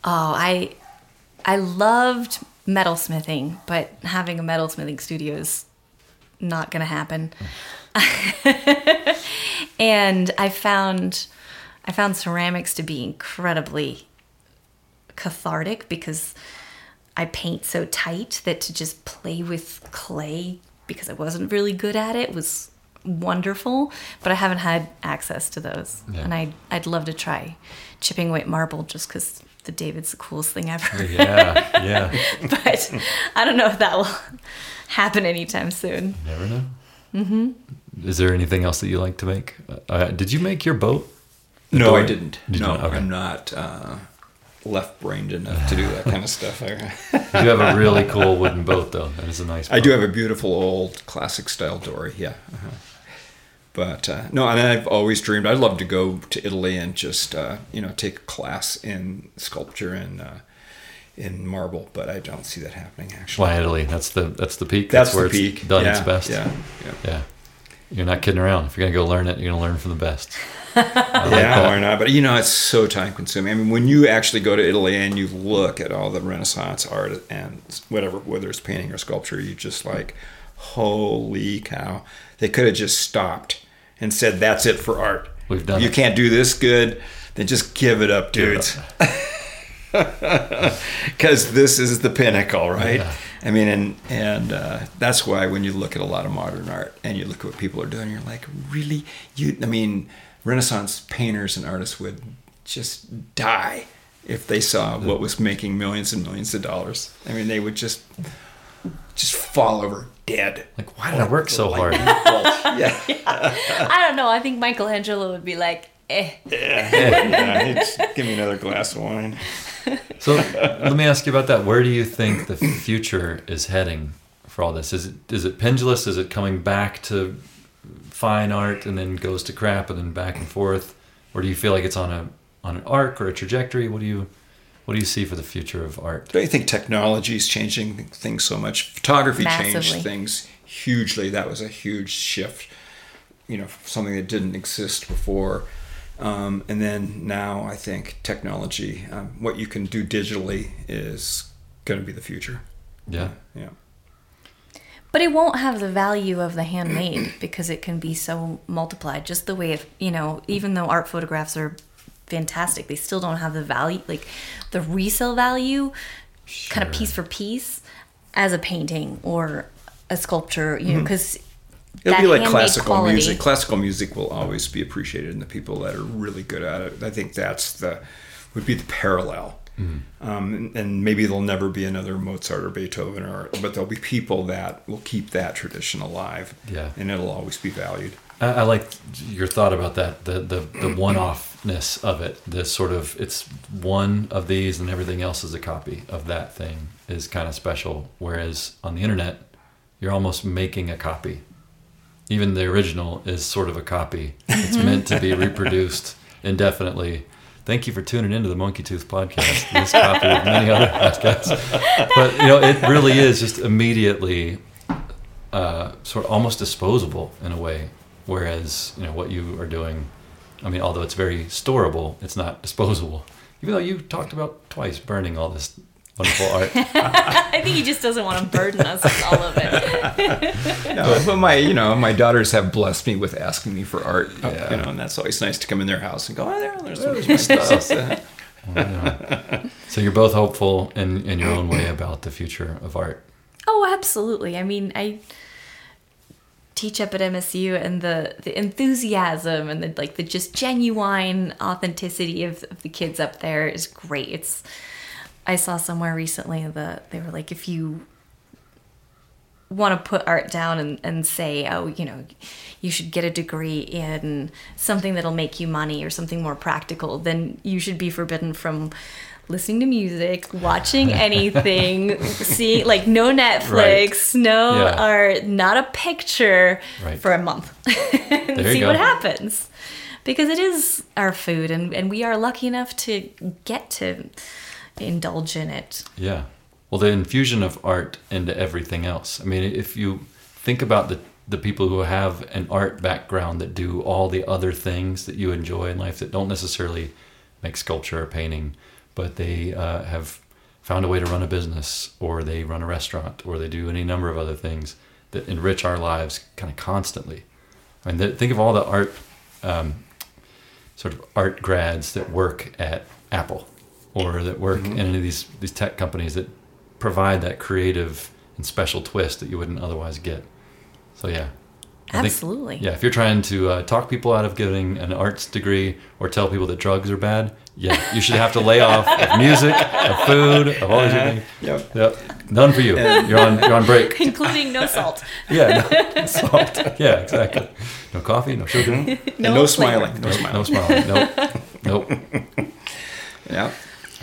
S1: oh i i loved metalsmithing but having a metalsmithing studio is not gonna happen and i found i found ceramics to be incredibly cathartic because I paint so tight that to just play with clay because I wasn't really good at it was wonderful, but I haven't had access to those.
S2: Yeah.
S1: And I I'd love to try chipping away at marble just cuz the David's the coolest thing ever.
S2: yeah, yeah.
S1: but I don't know if that will happen anytime soon.
S2: Never know. Mm-hmm. Is there anything else that you like to make? Uh, did you make your boat?
S3: No,
S2: door-
S3: I didn't.
S2: Did you
S3: no,
S2: not? Okay.
S3: I'm not uh, left-brained enough to do that kind of stuff. I,
S2: You have a really cool wooden boat, though. That is a nice.
S3: I do have a beautiful old classic style dory. Yeah. Uh-huh. But uh, no, and I've always dreamed I'd love to go to Italy and just uh, you know take a class in sculpture and uh, in marble, but I don't see that happening actually.
S2: Why Italy? That's the that's the peak.
S3: That's,
S2: where
S3: the
S2: it's
S3: peak.
S2: done
S3: yeah,
S2: its best.
S3: Yeah. Yeah.
S2: Yeah. You're not kidding around. If you're gonna go learn it, you're gonna learn from the best.
S3: yeah, or not. But you know, it's so time consuming. I mean, when you actually go to Italy and you look at all the Renaissance art and whatever, whether it's painting or sculpture, you just like, holy cow! They could have just stopped and said, "That's it for art.
S2: We've done
S3: You
S2: it."
S3: can't do this good. Then just give it up, dudes." Because this is the pinnacle, right?
S2: Yeah.
S3: I mean, and and uh, that's why when you look at a lot of modern art and you look at what people are doing, you're like, really? You? I mean, Renaissance painters and artists would just die if they saw what was making millions and millions of dollars. I mean, they would just just fall over dead.
S2: Like, why did I work so hard?
S3: yeah, yeah.
S1: I don't know. I think Michelangelo would be like, eh.
S3: yeah. Just give me another glass of wine.
S2: So let me ask you about that. Where do you think the future is heading for all this? Is it is it pendulous? Is it coming back to fine art and then goes to crap and then back and forth, or do you feel like it's on a on an arc or a trajectory? What do you what do you see for the future of art?
S3: Don't you think technology is changing things so much? Photography
S1: Massively.
S3: changed things hugely. That was a huge shift. You know, something that didn't exist before. Um, and then now I think technology, um, what you can do digitally, is going to be the future.
S2: Yeah.
S3: Yeah.
S1: But it won't have the value of the handmade because it can be so multiplied. Just the way of you know, even though art photographs are fantastic, they still don't have the value like the resale value, kind of piece for piece, as a painting or a sculpture. You know, because
S3: It'll be like classical music. Classical music will always be appreciated and the people that are really good at it. I think that's the would be the parallel. Um, and, and maybe there'll never be another Mozart or Beethoven, or but there'll be people that will keep that tradition alive.
S2: Yeah.
S3: and it'll always be valued.
S2: I, I like your thought about that. The the the one offness of it. The sort of it's one of these and everything else is a copy of that thing is kind of special. Whereas on the internet, you're almost making a copy. Even the original is sort of a copy. It's meant to be reproduced indefinitely. Thank you for tuning into the Monkey Tooth podcast. This copy of many other podcasts, but you know it really is just immediately uh, sort of almost disposable in a way. Whereas you know what you are doing, I mean, although it's very storable, it's not disposable. Even though you talked about twice burning all this wonderful art.
S1: I think he just doesn't want to burden us with all of it.
S3: No, but my you know my daughters have blessed me with asking me for art.
S2: Oh, yeah.
S3: You know, and that's always nice to come in their house and go, oh, there, there's, there's my stuff.
S2: so you're both hopeful in, in your own way about the future of art.
S1: Oh, absolutely. I mean, I teach up at MSU, and the the enthusiasm and the like the just genuine authenticity of, of the kids up there is great. It's I saw somewhere recently that they were like, if you want to put art down and, and say, oh, you know, you should get a degree in something that'll make you money or something more practical, then you should be forbidden from listening to music, watching anything, see like no Netflix, no
S2: Yeah.
S1: art, not a picture
S2: Right.
S1: for a month. and see
S2: go.
S1: what happens. Because it is our food and, and we are lucky enough to get to indulge in it.
S2: Yeah. Well, the infusion of art into everything else. I mean, if you think about the the people who have an art background that do all the other things that you enjoy in life that don't necessarily make sculpture or painting, but they uh, have found a way to run a business or they run a restaurant or they do any number of other things that enrich our lives kind of constantly. I mean, th- think of all the art, um, sort of art grads that work at Apple or that work mm-hmm. in any of these these tech companies that provide that creative and special twist that you wouldn't otherwise get. So yeah. I think-
S1: Absolutely.
S2: yeah, if you're trying to uh, talk people out of getting an arts degree or tell people that drugs are bad, yeah, you should have to lay off of music, of food, of all these uh-huh. things.
S3: Yep.
S2: Yep. None for you. You're on you're on break.
S1: Including no salt.
S2: Yeah. No salt. Yeah, exactly. No coffee, no sugar, mm-hmm.
S3: and no smiling. No smiling.
S2: no
S3: smiling.
S2: smiling. Nope. Nope.
S3: Yeah.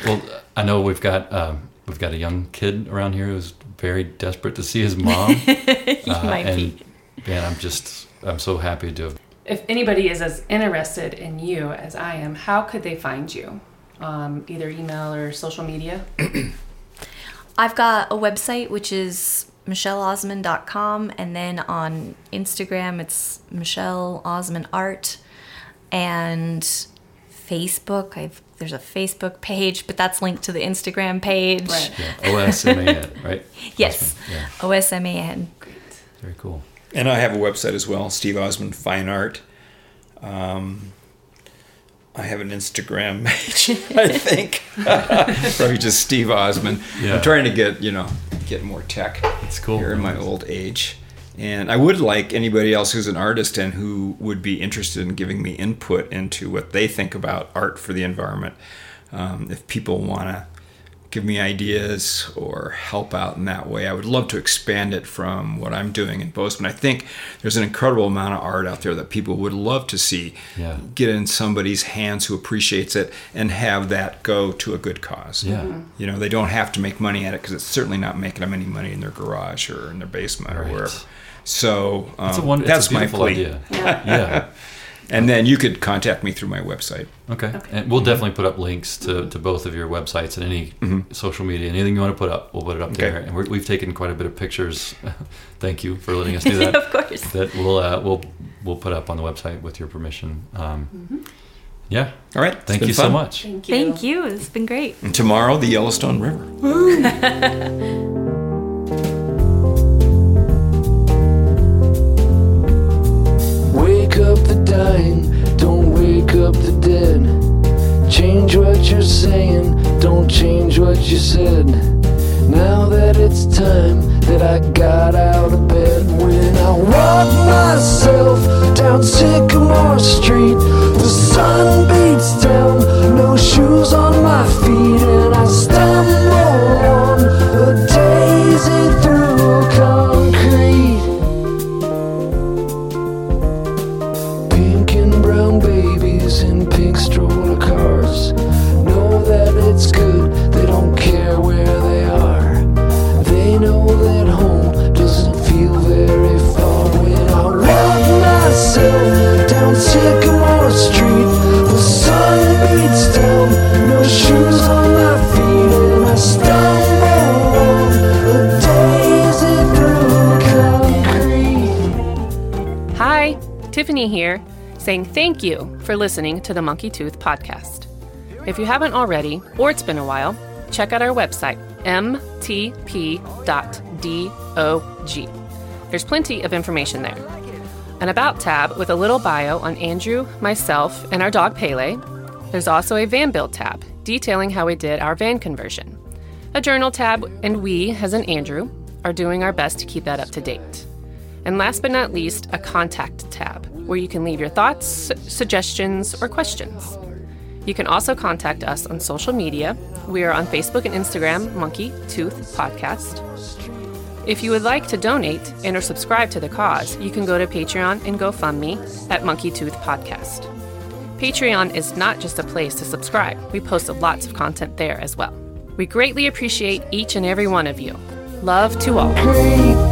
S2: Well, I know we've got um, we've got a young kid around here who's very desperate to see his mom.
S1: He
S2: Uh,
S1: might
S2: and
S1: be.
S2: man, I'm just I'm so happy to have
S6: If anybody is as interested in you as I am, how could they find you? Um, either email or social media?
S1: I've got a website which is michelleosman.com and then on Instagram it's Michelle Osman Art and Facebook I've there's a Facebook page but that's linked to the Instagram page.
S6: Right.
S2: yeah, OSMA, right?
S1: Yes.
S2: Yeah,
S1: OSMAN.
S2: very cool.
S3: And I have a website as well, Steve Osman Fine Art. Um, I have an Instagram page, I think. Probably just Steve Osman.
S2: Yeah.
S3: I'm trying to get, you know, get more tech
S2: It's cool.
S3: here in my old age. And I would like anybody else who's an artist and who would be interested in giving me input into what they think about art for the environment. Um, if people want to give me ideas or help out in that way, I would love to expand it from what I'm doing in Bozeman. I think there's an incredible amount of art out there that people would love to see
S2: Yeah.
S3: get in somebody's hands who appreciates it and have that go to a good cause.
S2: Yeah.
S3: You know, they don't have to make money at it because it's certainly not making them any money in their garage or in their basement or wherever. So um,
S2: It's a one.
S3: that's
S2: it's a
S3: my
S2: beautiful
S3: plea.
S2: idea.
S6: Yeah.
S2: Yeah.
S3: And then you could contact me through my website.
S2: Okay. And we'll definitely put up links to, to both of your websites and any social media, anything you want to put up, we'll put it up
S3: Mm-hmm. Okay.
S2: there. And we're, we've taken quite a bit of pictures. Thank you for letting us do that.
S1: of course.
S2: that we'll uh, we'll we'll put up on the website with your permission. Um, Yeah.
S3: All right.
S2: Thank
S3: been
S2: you so much.
S6: Thank you.
S1: Thank you. It's been great.
S3: And tomorrow, the Yellowstone River.
S7: dying. Don't wake up the dead. Change what you're saying. Don't change what you said. Now that it's time that I got out of bed, when I walk myself down Sycamore Street, the sun beats down, no shoes on my feet, and I stumble.
S6: Saying thank you for listening to the Monkey Tooth podcast. If you haven't already, or it's been a while, check out our website, mtp.dog. There's plenty of information there. An About tab with a little bio on Andrew, myself, and our dog Pele. There's also a van build tab detailing how we did our van conversion. A journal tab, and we, as an Andrew, are doing our best to keep that up to date. And last but not least, a contact where you can leave your thoughts, suggestions, or questions. You can also contact us on social media. We are on Facebook and Instagram, Monkey Tooth Podcast. If you would like to donate and or subscribe to the cause, you can go to Patreon and GoFundMe at Monkey Tooth Podcast. Patreon is not just a place to subscribe. We post lots of content there as well. We greatly appreciate each and every one of you. Love to all.